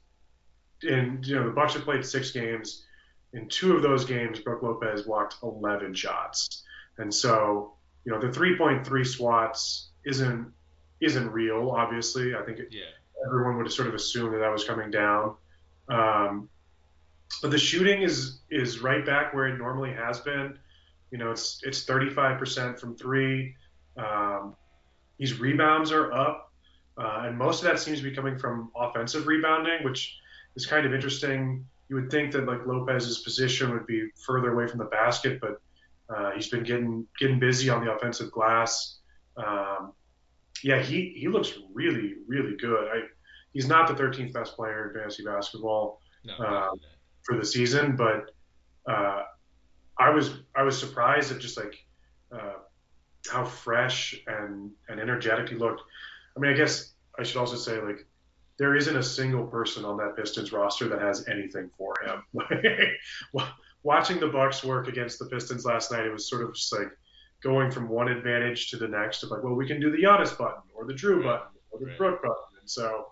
in you know the Bucks have played six games. In two of those games, Brook Lopez blocked 11 shots, and so you know the 3.3 swats isn't isn't real. Obviously, I think it, Yeah. everyone would have sort of assumed that that was coming down. Um, but the shooting is is right back where it normally has been. You know, it's it's 35% from three. Um, his rebounds are up, uh, and most of that seems to be coming from offensive rebounding, which is kind of interesting. You would think that like Lopez's position would be further away from the basket, but uh, he's been getting getting busy on the offensive glass. Um, yeah, he, he looks really really good. I, he's not the 13th best player in fantasy basketball No. Um, for the season, but uh, I was I was surprised at just like uh, how fresh and and energetic he looked. I mean, I guess I should also say like there isn't a single person on that Pistons roster that has anything for him. Watching the Bucks work against the Pistons last night, it was sort of just like going from one advantage to the next of like, well, we can do the Giannis button or the Jrue Right. button or the Right. Brook button, and so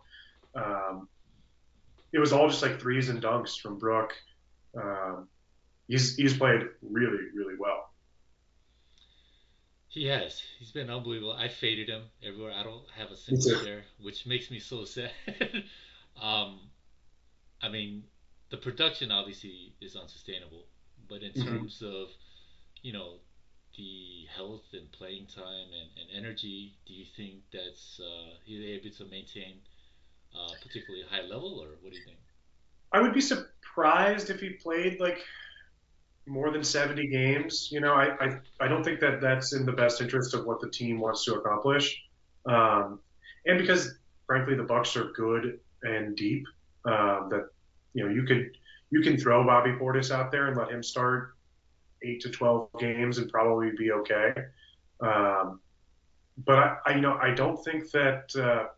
um, it was all just like threes and dunks from Brook. Um, he's he's played really really well. He has. He's been unbelievable. I faded him everywhere. I don't have a single share, which makes me so sad. um, I mean, the production obviously is unsustainable, but in Mhm. terms of, you know, the health and playing time and, and energy, do you think that's uh, he's able to maintain uh, particularly high level, or what do you think? I would be surprised if he played like more than 70 games. You know, I, I, I don't think that that's in the best interest of what the team wants to accomplish. Um, and because frankly the Bucks are good and deep, uh, that you know you could you can throw Bobby Portis out there and let him start eight to 12 games and probably be okay. Um, but I, I, you know, I don't think that uh,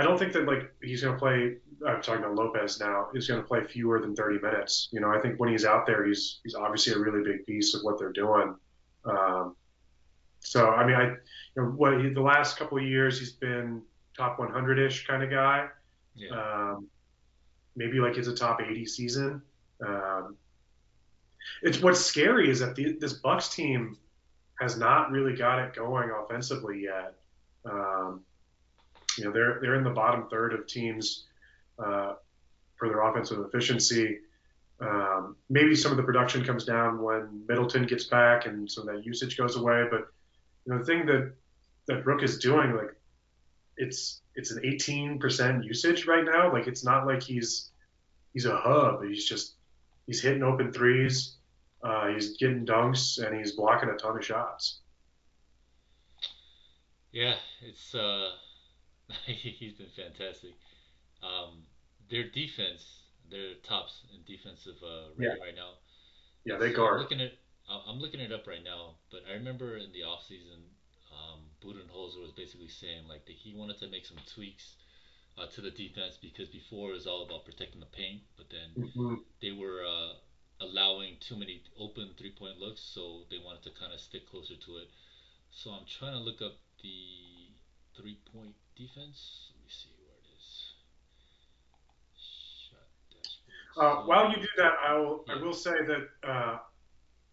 I don't think that like he's going to play. I'm talking about Lopez now. He's going to play fewer than 30 minutes. You know, I think when he's out there, he's he's obviously a really big piece of what they're doing. Um, so I mean, I you know what he, the last couple of years he's been top 100ish kind of guy. Yeah. Um, maybe like it's a top 80 season. Um, it's what's scary is that the, this Bucks team has not really got it going offensively yet. Um, you know, they're they're in the bottom third of teams uh, for their offensive efficiency. Um, maybe some of the production comes down when Middleton gets back and some of that usage goes away. But you know, the thing that that Brook is doing, like, it's it's an 18% usage right now. Like, it's not like he's he's a hub. He's just he's hitting open threes. Uh, he's getting dunks and he's blocking a ton of shots. Yeah, it's uh, he's been fantastic. Um, their defense, they're tops in defensive uh, yeah. right now. Yeah, they guard. I'm looking at I'm looking it up right now, but I remember in the offseason, um, Budenholzer was basically saying like that he wanted to make some tweaks uh, to the defense because before it was all about protecting the paint, but then mm-hmm. they were uh, allowing too many open three point looks, so they wanted to kind of stick closer to it. So I'm trying to look up the three point defense. Let me see where it is. Uh, while you do that, I will yeah. I will say that uh,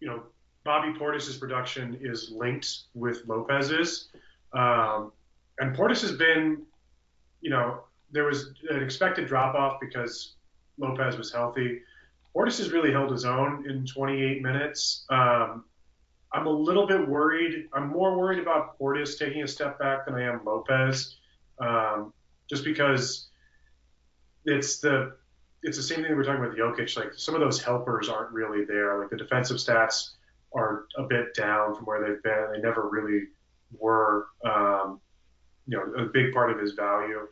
you know Bobby Portis's production is linked with Lopez's, um, and Portis has been, you know, there was an expected drop off because Lopez was healthy. Portis has really held his own in 28 minutes. Um, I'm a little bit worried. I'm more worried about Portis taking a step back than I am Lopez, um, just because it's the it's the same thing we are talking about Jokic. Like some of those helpers aren't really there. Like the defensive stats are a bit down from where they've been. They never really were, um, you know, a big part of his value.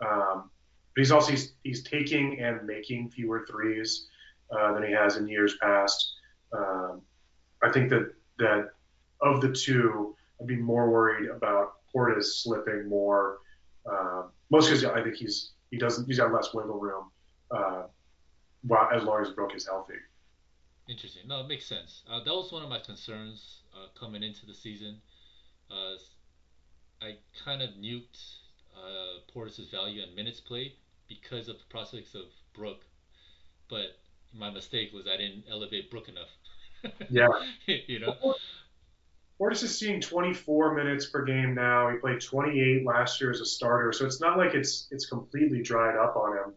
Um, but he's also he's, he's taking and making fewer threes uh, than he has in years past. Um, I think that that of the two, I'd be more worried about Portis slipping more, uh, mostly because I think he's he doesn't he's got less wiggle room, uh, while, as long as Brook is healthy. Interesting. No, it makes sense. Uh, that was one of my concerns uh, coming into the season. Uh, I kind of nuked uh, Portis' value and minutes played because of the prospects of Brook, but my mistake was I didn't elevate Brook enough. Yeah. you know. Portis is seeing 24 minutes per game now. He played 28 last year as a starter, so it's not like it's it's completely dried up on him.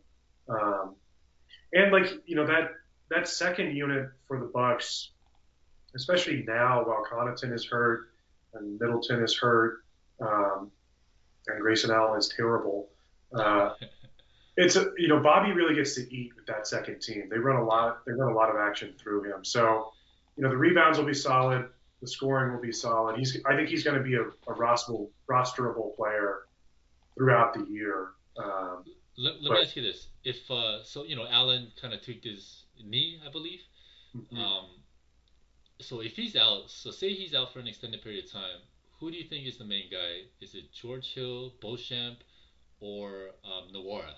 Um, and like you know that that second unit for the Bucks, especially now while Connaughton is hurt and Middleton is hurt, um, and Grayson Allen is terrible. Uh, it's a, you know Bobby really gets to eat with that second team. They run a lot. They run a lot of action through him. So you know the rebounds will be solid. The scoring will be solid. He's I think he's going to be a, a rosterable, rosterable player throughout the year. Um, let, let but, me ask you this: If uh, so, you know Allen kind of tweaked his knee, I believe. Mm-hmm. Um, so if he's out, so say he's out for an extended period of time, who do you think is the main guy? Is it George Hill, Beauchamp, or um, Nwora?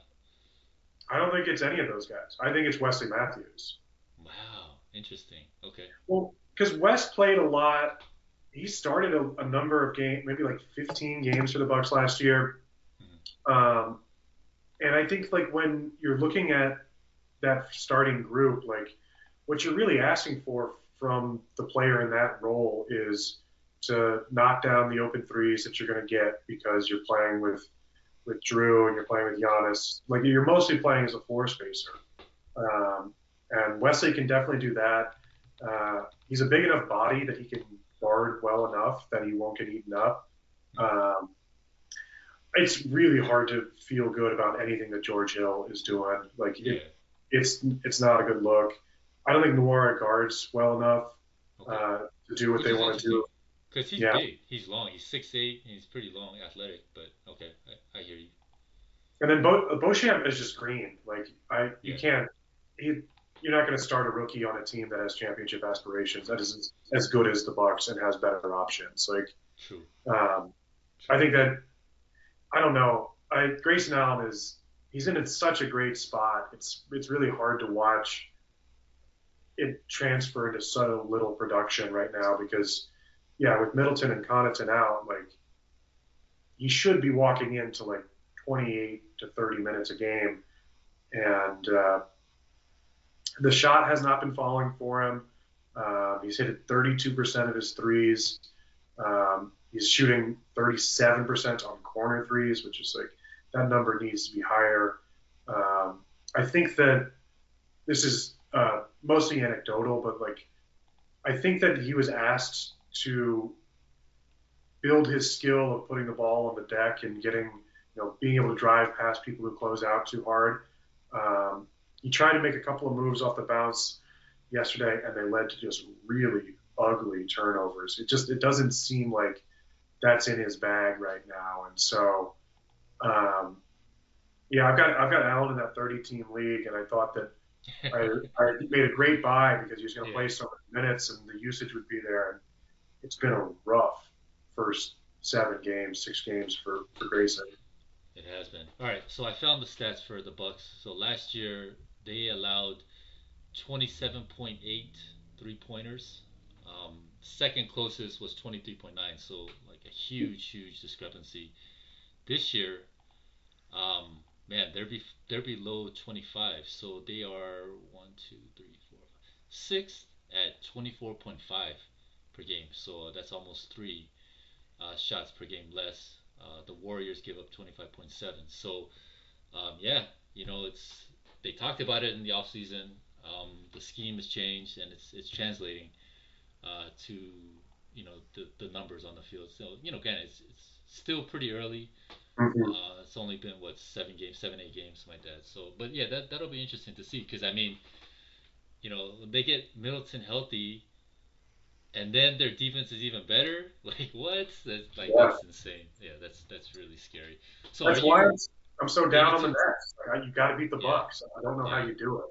I don't think it's any of those guys. I think it's Wesley Matthews. Wow, interesting. Okay. Well, because Wes played a lot. He started a, a, number of games, maybe like 15 games for the Bucks last year. Mm-hmm. Um, and I think like when you're looking at that starting group, like what you're really asking for from the player in that role is to knock down the open threes that you're going to get because you're playing with with Jrue and you're playing with Giannis, like you're mostly playing as a floor spacer. Um, and Wesley can definitely do that. Uh, he's a big enough body that he can guard well enough that he won't get eaten up. Um, it's really hard to feel good about anything that George Hill is doing. Like it, it's it's not a good look. I don't think Nwora guards well enough Okay. uh, to do what they want to do. Because he's Yeah. big, he's long, he's six eight, and he's pretty long, athletic. But okay, I, I hear you. And then Bo- Beauchamp is just green. Like I, you can't. He, you're not going to start a rookie on a team that has championship aspirations. That isn't as good as the Bucks and has better options. Like True. um, I think that I don't know. I Grayson Allen is he's in such a great spot. It's it's really hard to watch it transfer into so little production right now because yeah, with Middleton and Connaughton out, like he should be walking into like 28 to 30 minutes a game, and uh, the shot has not been falling for him. Uh, he's hit 32% of his threes. Um, he's shooting 37% on corner threes, which is like that number needs to be higher. Um, I think that this is uh, mostly anecdotal, but like I think that he was asked to build his skill of putting the ball on the deck and getting, you know, being able to drive past people who close out too hard. Um, he tried to make a couple of moves off the bounce yesterday, and they led to just really ugly turnovers. It just it doesn't seem like that's in his bag right now, and so. Um, yeah, I've got I've got Allen in that 30 team league, and I thought that I, I made a great buy because he was going to Yeah. play so many minutes and the usage would be there. And it's been a rough first seven games, six games for, for Grayson. It has been. All right, so I found the stats for the Bucks. So last year they allowed 27.8 three-pointers. Um, second closest was 23.9, so like a huge, huge discrepancy. This year, um, man, they're be they're below 25, so they are one, two, three, four, five, sixth at 24.5 per game. So that's almost three uh, shots per game less. Uh, the Warriors give up 25.7. So, um, yeah, you know, it's they talked about it in the offseason. Um, the scheme has changed and it's it's translating uh, to you know the, the numbers on the field. So you know, again, it's it's still pretty early. Mm-hmm. Uh, it's only been what seven games, seven eight games, my dad. So, but yeah, that that'll be interesting to see because I mean, you know, they get Middleton healthy, and then their defense is even better. Like what? That's like Yeah. that's insane. Yeah, that's that's really scary. So That's why you, I'm so down on the Nets. Like, you got to beat the Yeah. Bucks. I don't know how you do it.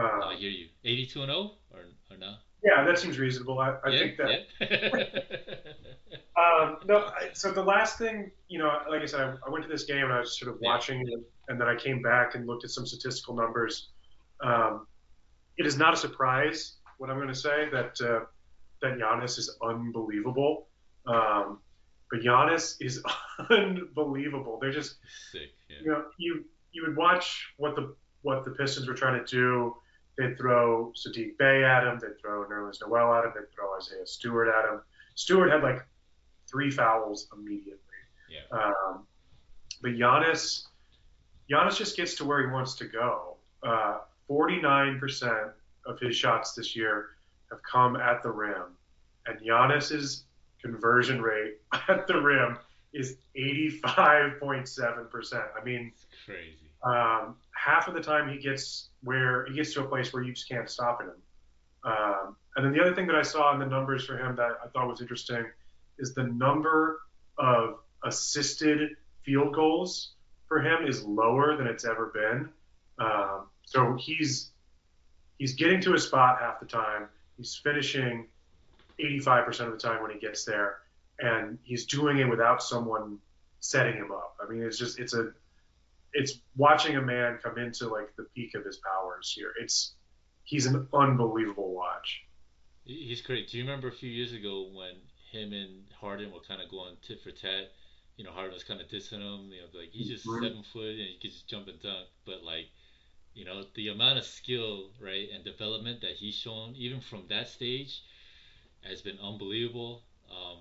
Uh, I hear you. Eighty-two and zero or or not? yeah, that seems reasonable. I, I yeah, think that. yeah. Um, no, I, so the last thing, you know, like I said, I, I went to this game and I was sort of Yeah. watching it, and then I came back and looked at some statistical numbers. Um, it is not a surprise what I'm going to say that uh, that Giannis is unbelievable. Um, but Giannis is unbelievable. They're just Sick. Yeah. you know, you you would watch what the what the Pistons were trying to do. They'd throw Saddiq Bey at him. They'd throw Nerlens Noel at him. They'd throw Isaiah Stewart at him. Stewart had like three fouls immediately. Yeah. Um, but Giannis, Giannis just gets to where he wants to go. Uh, 49% of his shots this year have come at the rim, and Giannis's conversion rate at the rim is 85.7%. I mean, It's crazy. um, half of the time he gets where he gets to a place where you just can't stop him. Um, and then the other thing that I saw in the numbers for him that I thought was interesting is the number of assisted field goals for him is lower than it's ever been. Um, so he's he's getting to a spot half the time. He's finishing 85% of the time when he gets there, and he's doing it without someone setting him up. I mean, it's just it's a it's watching a man come into like the peak of his powers here. It's he's an unbelievable watch. He's great. Do you remember a few years ago when him and Harden were kind of going tit for tat? You know, Harden was kind of dissing him. You know, like he's just Mhm. seven foot and he can just jump and dunk. But like, you know, the amount of skill, right, and development that he's shown, even from that stage, has been unbelievable. Um,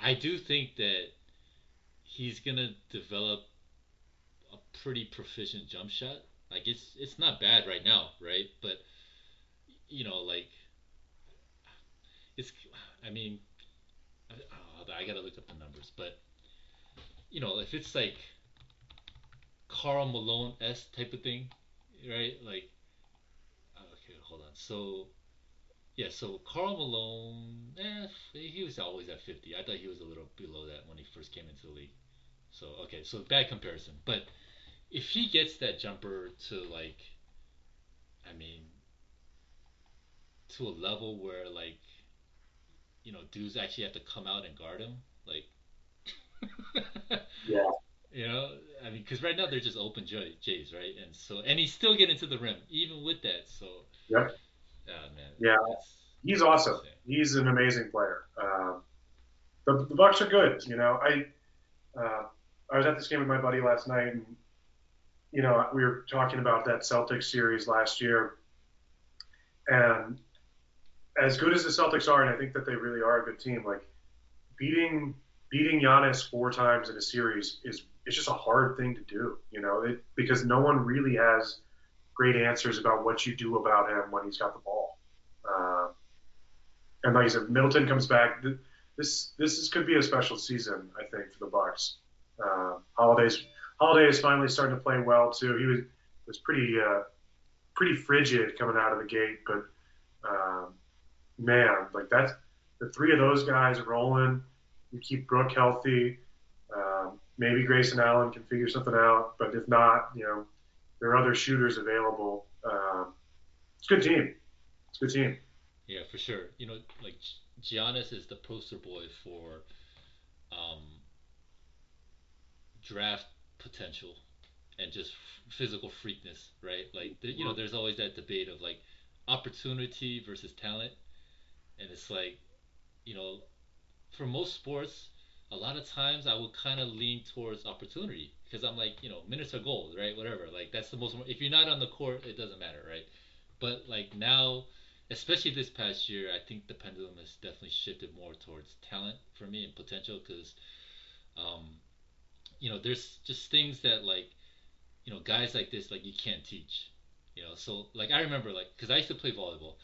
I do think that he's gonna develop a pretty proficient jump shot. Like it's it's not bad right now, right? But you know, like it's. I mean, I, oh, gotta look up the numbers, but you know, if it's like Karl Malone s type of thing, right? Like, okay, hold on. So, yeah, so Karl Malone, eh, he was always at 50. I thought he was a little below that when he first came into the league. So, okay, so bad comparison. But if he gets that jumper to, like, I mean, to a level where, like, you know, dudes actually have to come out and guard him, like, yeah. You know, I mean, because right now they're just open Jays, right? And so, and he's still getting to the rim, even with that. So, yep. Yeah, man. Yeah, he's awesome. He's an amazing player. Um, the, the Bucks are good. You know, I uh, I was at this game with my buddy last night, and you know, we were talking about that Celtics series last year, and as good as the Celtics are, and I think that they really are a good team, like beating beating Giannis four times in a series is it's just a hard thing to do, you know, it, because no one really has great answers about what you do about him when he's got the ball. Uh, and like I said, Middleton comes back. This this is, could be a special season, I think, for the Bucks. Uh, Holiday's Holiday is finally starting to play well too. He was was pretty uh, pretty frigid coming out of the gate, but um, man, like that's the three of those guys rolling. You keep Brook healthy. Um, maybe Grayson Allen can figure something out, but if not, you know, there are other shooters available. Um, it's a good team. It's a good team. Yeah, for sure. You know, like Giannis is the poster boy for um, draft potential and just physical freakness, right? Like, you know, there's always that debate of like opportunity versus talent, and it's like, you know, for most sports, a lot of times I will kind of lean towards opportunity because I'm like, you know, minutes are gold, right? Whatever. Like that's the most. If you're not on the court, it doesn't matter, right? But like now, especially this past year, I think the pendulum has definitely shifted more towards talent for me and potential because, um, you know, there's just things that like, you know, guys like this like you can't teach, you know. So like I remember like because I used to play volleyball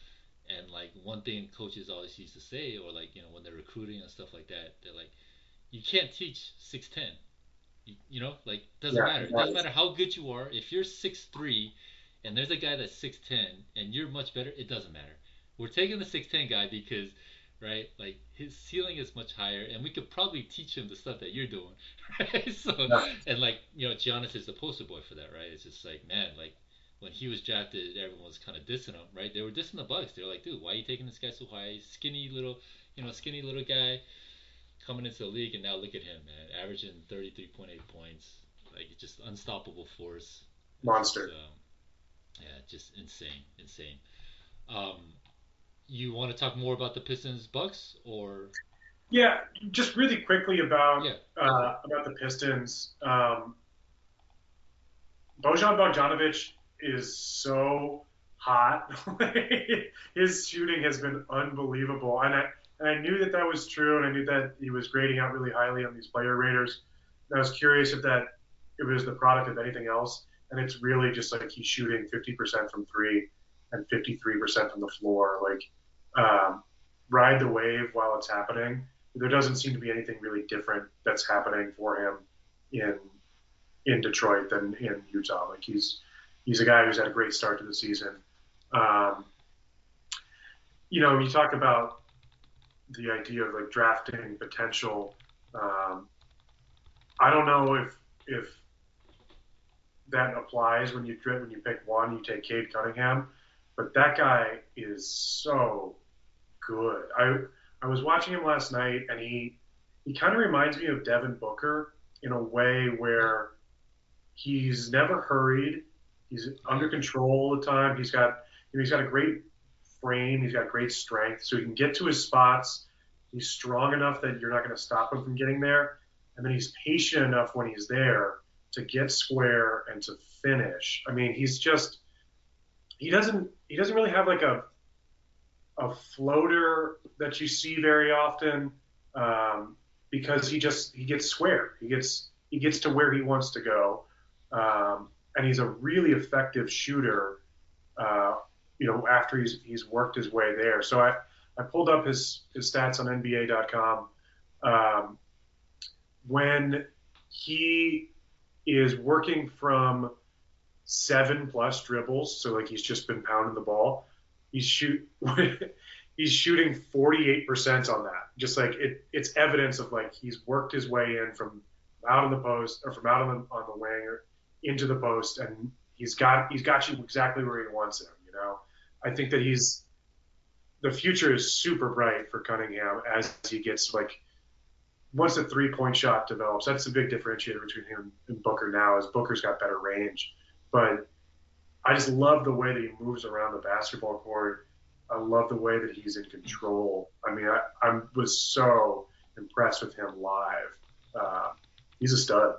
and like one thing coaches always used to say, or like you know when they're recruiting and stuff like that, they're like, you can't teach six ten. You, know, like doesn't yeah, matter. It doesn't matter how good you are. If you're six three, and there's a guy that's six ten, and you're much better, it doesn't matter. We're taking the six ten guy because, right? Like his ceiling is much higher, and we could probably teach him the stuff that you're doing, right? So, yeah. and like you know, Giannis is the poster boy for that, right? It's just like man, like when he was drafted, everyone was kind of dissing him, right? They were dissing the Bucks. They're like, dude, why are you taking this guy so high? Skinny little, you know, skinny little guy coming into the league, and now look at him, man, averaging 33.8 points, like just unstoppable force. Monster. Just, um, yeah, just insane, insane. Um, you want to talk more about the Pistons Bucks or? Yeah, just really quickly about yeah. uh, about the Pistons. Um, Bojan Bogdanovic is so hot. His shooting has been unbelievable, and I and I knew that that was true, and I knew that he was grading out really highly on these player raters. And I was curious if that it was the product of anything else, and it's really just like he's shooting 50% from three and 53% from the floor. Like um, ride the wave while it's happening. There doesn't seem to be anything really different that's happening for him in in Detroit than in Utah. Like he's he's a guy who's had a great start to the season. Um, you know, you talk about the idea of like drafting potential. Um, I don't know if if that applies when you when you pick one, you take Cade Cunningham, but that guy is so good. I I was watching him last night, and he he kind of reminds me of Devin Booker in a way where he's never hurried. He's under control all the time. He's got he's got a great frame. He's got great strength, so he can get to his spots. He's strong enough that you're not going to stop him from getting there, and then he's patient enough when he's there to get square and to finish. I mean, he's just he doesn't he doesn't really have like a a floater that you see very often um, because he just he gets square. He gets he gets to where he wants to go. Um, and he's a really effective shooter. Uh, you know, after he's he's worked his way there. So I I pulled up his his stats on NBA.com. Um, when he is working from seven plus dribbles, so like he's just been pounding the ball. he's shoot he's shooting 48% on that. Just like it, it's evidence of like he's worked his way in from out on the post or from out on the, on the wing or into the post, and he's got he's got you exactly where he wants him. You know, I think that he's the future is super bright for Cunningham as he gets like once the three point shot develops. That's the big differentiator between him and Booker now. Is Booker's got better range, but I just love the way that he moves around the basketball court. I love the way that he's in control. I mean, I, I was so impressed with him live. Uh, he's a stud.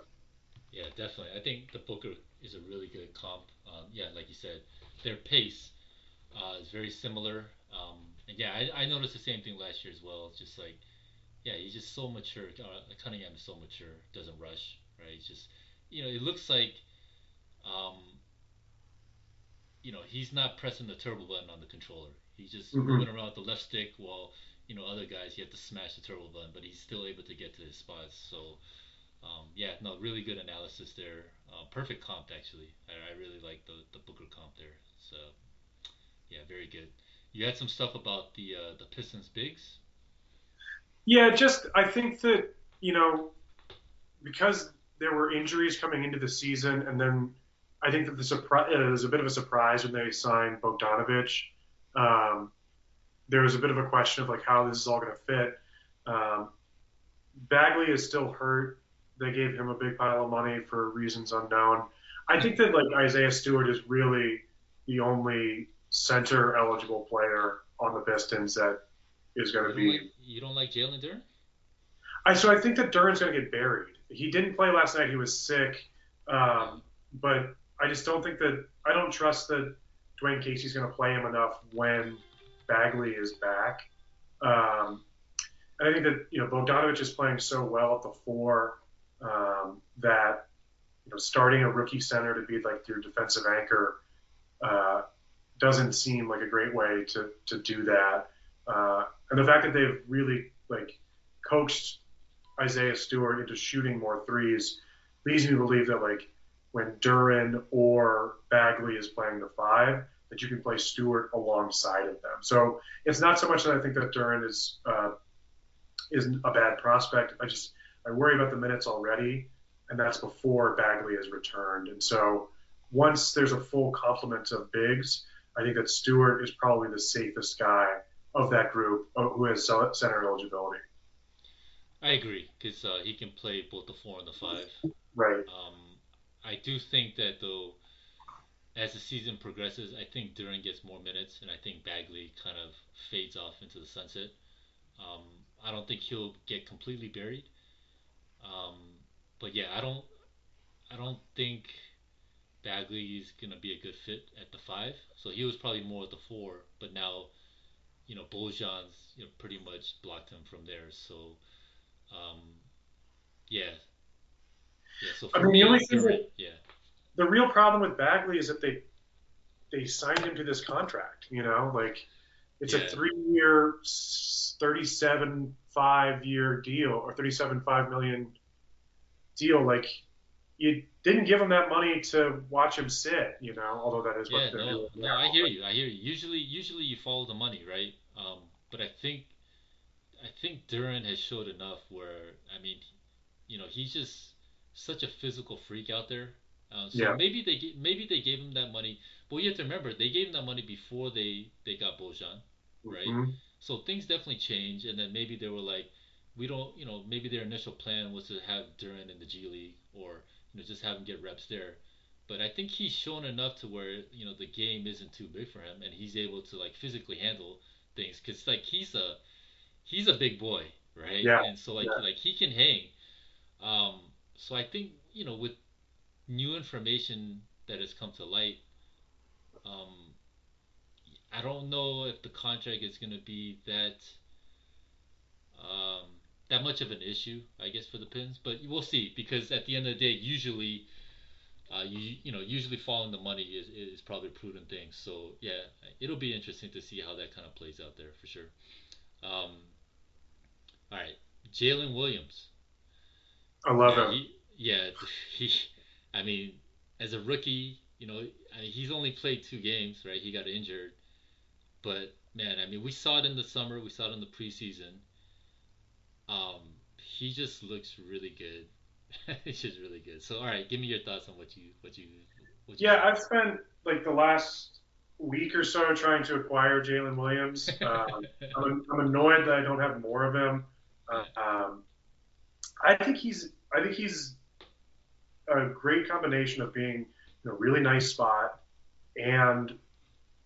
Yeah, definitely. I think the Booker is a really good comp. Um, yeah, like you said, their pace uh, is very similar. Um, and yeah, I, I noticed the same thing last year as well. It's just like, yeah, he's just so mature. Uh, Cunningham is so mature, doesn't rush, right? He's just, you know, it looks like, um, you know, he's not pressing the turbo button on the controller. He's just mm-hmm. moving around with the left stick while, you know, other guys, you have to smash the turbo button, but he's still able to get to his spots. So, um, yeah, no, really good analysis there. Uh, perfect comp, actually. I, I really like the, the Booker comp there. So, yeah, very good. You had some stuff about the uh, the Pistons bigs. Yeah, just I think that you know because there were injuries coming into the season, and then I think that the surprise uh, it was a bit of a surprise when they signed Bogdanovic. Um, there was a bit of a question of like how this is all going to fit. Um, Bagley is still hurt. They gave him a big pile of money for reasons unknown. I think that like Isaiah Stewart is really the only center eligible player on the Pistons that is going to be. Like, you don't like Jalen Duren? I so I think that Duren's going to get buried. He didn't play last night. He was sick, um, but I just don't think that I don't trust that Dwane Casey's going to play him enough when Bagley is back. Um, and I think that you know Bogdanovic is playing so well at the four um, that you know starting a rookie center to be like your defensive anchor uh, doesn't seem like a great way to, to do that. Uh, and the fact that they've really like coaxed Isaiah Stewart into shooting more threes leads me to believe that like when Duren or Bagley is playing the five, that you can play Stewart alongside of them. So it's not so much that I think that Duren is uh, is a bad prospect. I just I worry about the minutes already, and that's before Bagley has returned. And so once there's a full complement of bigs, I think that Stewart is probably the safest guy of that group uh, who has center eligibility. I agree because uh, he can play both the four and the five. Right. Um, I do think that though, as the season progresses, I think Duren gets more minutes, and I think Bagley kind of fades off into the sunset. Um, I don't think he'll get completely buried. Um, but yeah, I don't, I don't think Bagley is gonna be a good fit at the five. So he was probably more at the four, but now, you know, Bojan's you know, pretty much blocked him from there. So, um, yeah, yeah. So I mean, the only thing that, yeah, the real problem with Bagley is that they they signed him to this contract. You know, like it's yeah. a three-year, thirty-seven five-year deal or thirty-seven five million deal. Like you didn't give him that money to watch him sit, you know. Although that is yeah, what they're no, doing. No, now. I hear you. I hear you. Usually, usually you follow the money, right? Um, but I think, I think Duren has showed enough where I mean, you know, he's just such a physical freak out there. Uh, so yeah. maybe they maybe they gave him that money, but you have to remember they gave him that money before they they got Bojan, right? Mm-hmm. So things definitely change, and then maybe they were like, we don't, you know, maybe their initial plan was to have Duren in the G League or you know, just have him get reps there. But I think he's shown enough to where you know the game isn't too big for him, and he's able to like physically handle things. Cause like he's a he's a big boy, right? Yeah. And so like yeah. like he can hang. Um, so I think you know with new information that has come to light, um, I don't know if the contract is going to be that um, that much of an issue, I guess, for the pins. But we'll see because at the end of the day, usually, uh, you you know, usually following the money is is probably a prudent thing. So yeah, it'll be interesting to see how that kind of plays out there for sure. Um, all right, Jalen Williams. I love yeah, him. He, yeah, he. I mean, as a rookie, you know, I mean, he's only played two games, right? He got injured. but man, I mean, we saw it in the summer, we saw it in the preseason. Um, he just looks really good. He's just really good. So, all right, give me your thoughts on what you what you what you. Yeah, I've spent like the last week or so trying to acquire Jalen Williams. Um, I'm, I'm annoyed that I don't have more of him. Uh, um, I think he's I think he's a great combination of being in a really nice spot and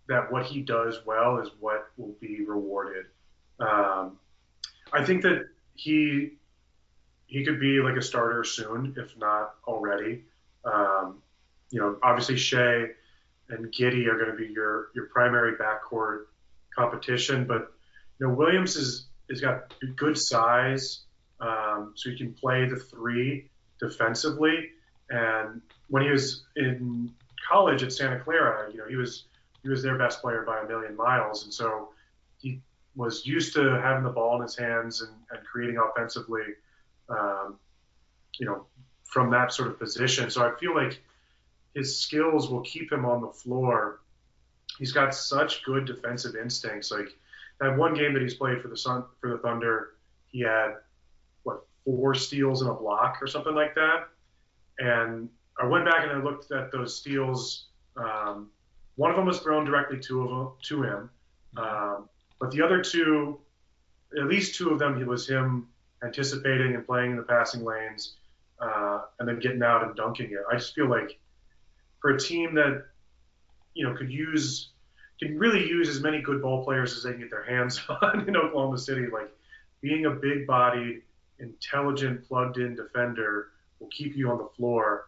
that what he does well is what will be rewarded. Um, I think that he he could be like a starter soon, if not already. Um, you know, obviously Shai and Giddey are going to be your your primary backcourt competition, but you know Williams is has got good size, um, so he can play the three defensively. And when he was in college at Santa Clara, you know, he was he was their best player by a million miles, and so he was used to having the ball in his hands and, and creating offensively, um, you know, from that sort of position. So I feel like his skills will keep him on the floor. He's got such good defensive instincts. Like that one game that he's played for the Sun for the Thunder, he had what four steals and a block or something like that. And I went back and I looked at those steals. Um, one of them was thrown directly to to him, um, but the other two, at least two of them, it was him anticipating and playing in the passing lanes, uh, and then getting out and dunking it. I just feel like for a team that you know could use can really use as many good ball players as they can get their hands on in Oklahoma City. Like being a big-bodied, intelligent, plugged-in defender will keep you on the floor,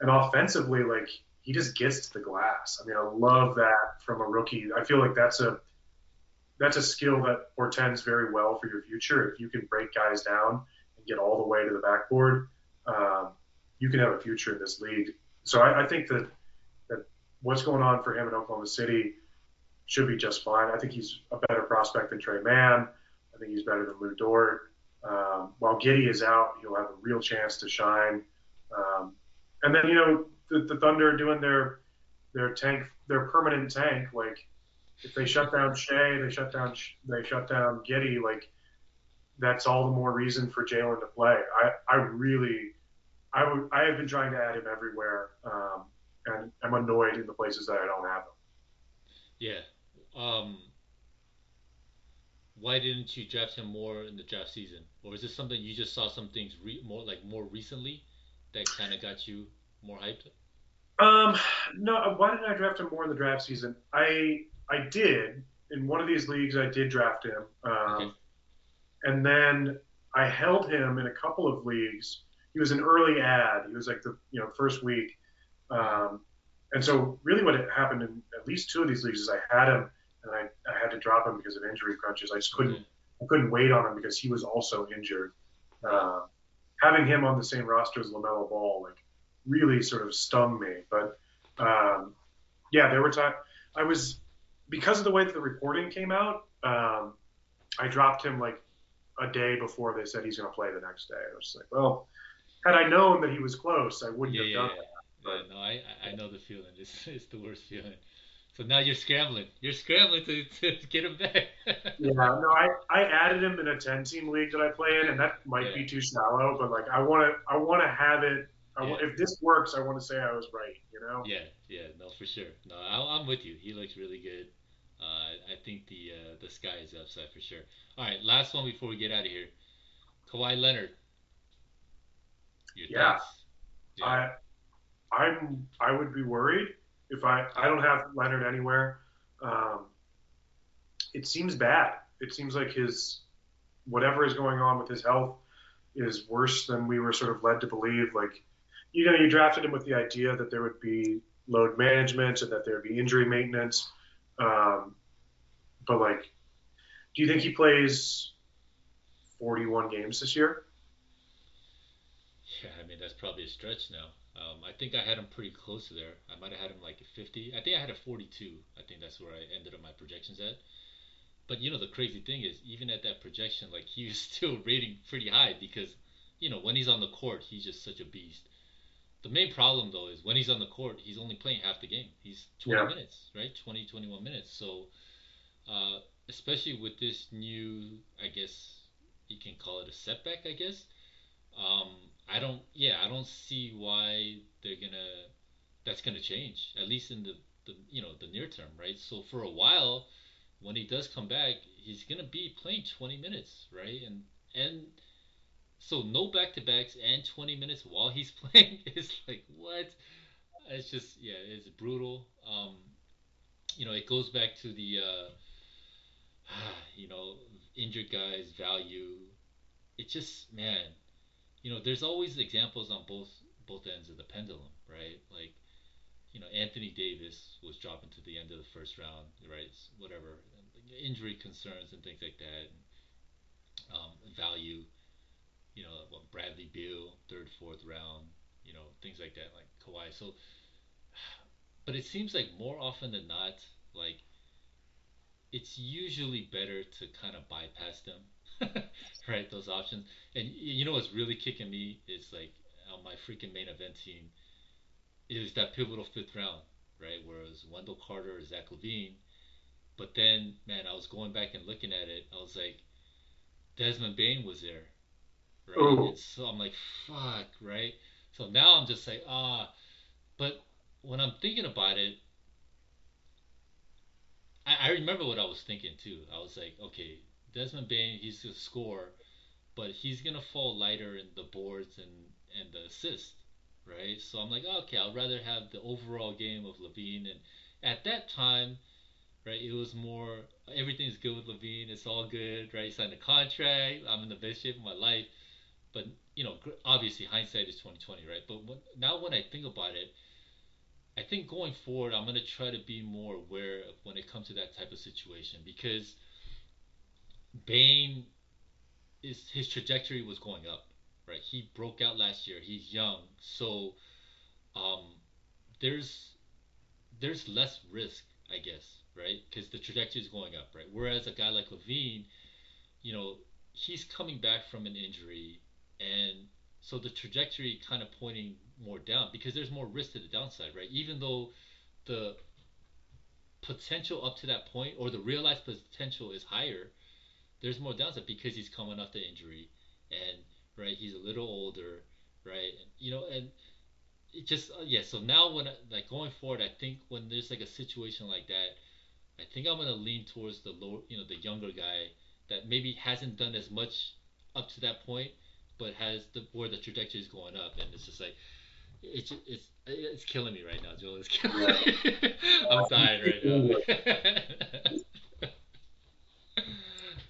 and offensively, like he just gets to the glass. I mean, I love that from a rookie. I feel like that's a that's a skill that portends very well for your future. If you can break guys down and get all the way to the backboard, um, you can have a future in this league. So I, I think that that what's going on for him in Oklahoma City should be just fine. I think he's a better prospect than Tre Mann. I think he's better than Lu Dort. Um, while Giddey is out, he'll have a real chance to shine. Um, and then you know the, the Thunder doing their their tank, their permanent tank. Like if they shut down Shai, they shut down they shut down Giddey. Like that's all the more reason for Jalen to play. I I really I would I have been trying to add him everywhere, um, and I'm annoyed in the places that I don't have him. Yeah, um, why didn't you draft him more in the draft season, or is this something you just saw some things re- more like more recently that kind of got you more hyped? Um, no. Why didn't I draft him more in the draft season? I I did in one of these leagues. I did draft him, um, okay. and then I held him in a couple of leagues. He was an early add. He was like the you know first week, um, and so really what happened in at least two of these leagues is I had him and I, I had to drop him because of injury crunches. I just couldn't I couldn't wait on him because he was also injured. Uh, having him on the same roster as LaMelo Ball like really sort of stung me. But um, yeah, there were times I was because of the way that the reporting came out. Um, I dropped him like a day before they said he's going to play the next day. I was like, well, had I known that he was close, I wouldn't yeah, have yeah, done yeah. that. But, no, I I know the feeling. It's it's the worst feeling. So now you're scrambling. You're scrambling to, to get him back. yeah, no, I, I added him in a ten team league that I play in, and that might Yeah. be too shallow, but like I want to I want to have it. Yeah. If this works, I want to say I was right. You know. Yeah, yeah, no, for sure. No, I, I'm with you. He looks really good. Uh, I think the uh, the sky is upside for sure. All right, last one before we get out of here. Kawhi Leonard. Your Yeah. thoughts? I I'm I would be worried if I I don't have Leonard anywhere. Um, it seems bad. It seems like his whatever is going on with his health is worse than we were sort of led to believe. Like, you know, you drafted him with the idea that there would be load management and that there would be injury maintenance. Um, but like, do you think he plays 41 games this year? Yeah, I mean that's probably a stretch now. Um, I think I had him pretty close to there. I might have had him like a 50. I think I had a 42. I think that's where I ended up my projections at. But you know the crazy thing is, even at that projection, like he was still rating pretty high because, you know, when he's on the court, he's just such a beast. The main problem though is when he's on the court, he's only playing half the game. He's 20 Yeah. minutes, right? 20, 21 minutes. So uh, especially with this new, I guess you can call it a setback, I guess. Um, I don't, yeah, I don't see why they're gonna, that's gonna change, at least in the, the, you know, the near term, right? So for a while, when he does come back, he's gonna be playing 20 minutes, right? And and so no back to backs and 20 minutes while he's playing is like what? It's just yeah, it's brutal. Um, you know, it goes back to the uh, you know injured guys value. It just man, you know, there's always examples on both both ends of the pendulum, right? Like you know, Anthony Davis was dropping to the end of the first round, right? Whatever, injury concerns and things like that. Um, value, you know, what Bradley Beal, third, fourth round, you know, things like that, like Kawhi. So, but it seems like more often than not, like it's usually better to kind of bypass them, right? Those options. And you know what's really kicking me is like on my freaking main event team is that pivotal fifth round, right? Whereas Wendell Carter, Zach LaVine. but then man, I was going back and looking at it. I was like, Desmond Bane was there, right? so I'm like, fuck, right? So now I'm just like, ah, but when I'm thinking about it, I, I remember what I was thinking too. I was like, okay, Desmond Bane, he's gonna score, but he's gonna fall lighter in the boards and and the assist, right? So I'm like, okay, I'd rather have the overall game of LaVine. And at that time, right, it was more everything's good with LaVine. It's all good, right? He signed a contract. I'm in the best shape of my life. But you know, obviously hindsight is 2020, right? But when, now when I think about it, I think going forward, I'm gonna try to be more aware when it comes to that type of situation because Bane is his trajectory was going up right? He broke out last year. He's young, so um, there's there's less risk, I guess, right? Because the trajectory is going up, right? Whereas a guy like LaVine, you know, he's coming back from an injury, and so the trajectory kind of pointing more down because there's more risk to the downside, right? Even though the potential up to that point or the realized potential is higher, there's more downside because he's coming off the injury and right? He's a little older, right? And, you know, and it just uh, yeah. So now when like going forward, I think when there's like a situation like that, I think I'm gonna lean towards the lower, you know, the younger guy that maybe hasn't done as much up to that point, but has the where the trajectory is going up, and it's just like it's it's it's killing me right now, Joel. It's killing me. I'm dying right now.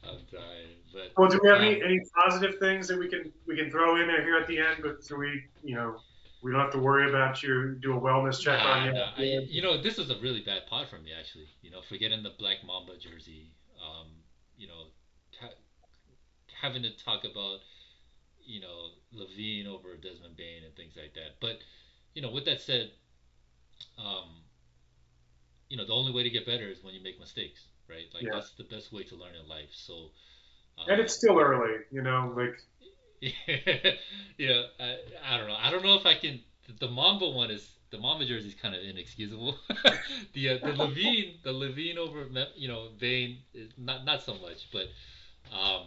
I'm dying. But well, do we have um, any, any positive things that we can we can throw in there here at the end? But so we you know we don't have to worry about you do a wellness check nah, on you. Nah. I, you know, this is a really bad pod for me actually. You know, forgetting the Black Mamba jersey. Um, you know, ta- having to talk about you know LaVine over Desmond Bane and things like that. But you know, with that said, um, you know, the only way to get better is when you make mistakes, right? Like yeah. that's the best way to learn in life. So um, and it's still early, you know, like. yeah, I, I don't know. I don't know if I can. The Mamba one is the Mamba jersey is kind of inexcusable. the uh, the Levine the LaVine over you know Bane is not not so much, but um,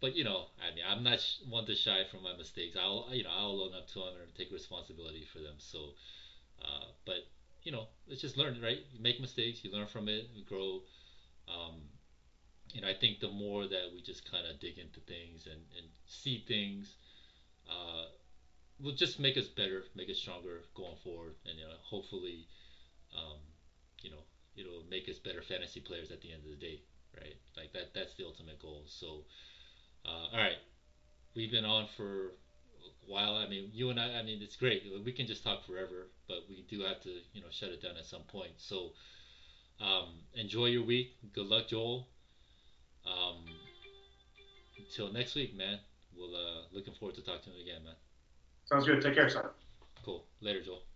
but you know I mean I'm not one to shy from my mistakes. I'll you know I'll own up to them and take responsibility for them. So, uh, but you know let's just learn right. You make mistakes, you learn from it, grow. Um, and I think the more that we just kind of dig into things and, and see things, uh, will just make us better, make us stronger going forward, and you know, hopefully, um, you know, it'll make us better fantasy players at the end of the day, right? Like that, that's the ultimate goal. So, uh, all right, we've been on for a while. I mean, you and I, I mean, it's great. We can just talk forever, but we do have to, you know, shut it down at some point. So, um, enjoy your week. Good luck, Joel. Um, until next week, man. We'll uh, looking forward to talking to you again, man. Sounds good. Take care, son. Cool. Later, Joel.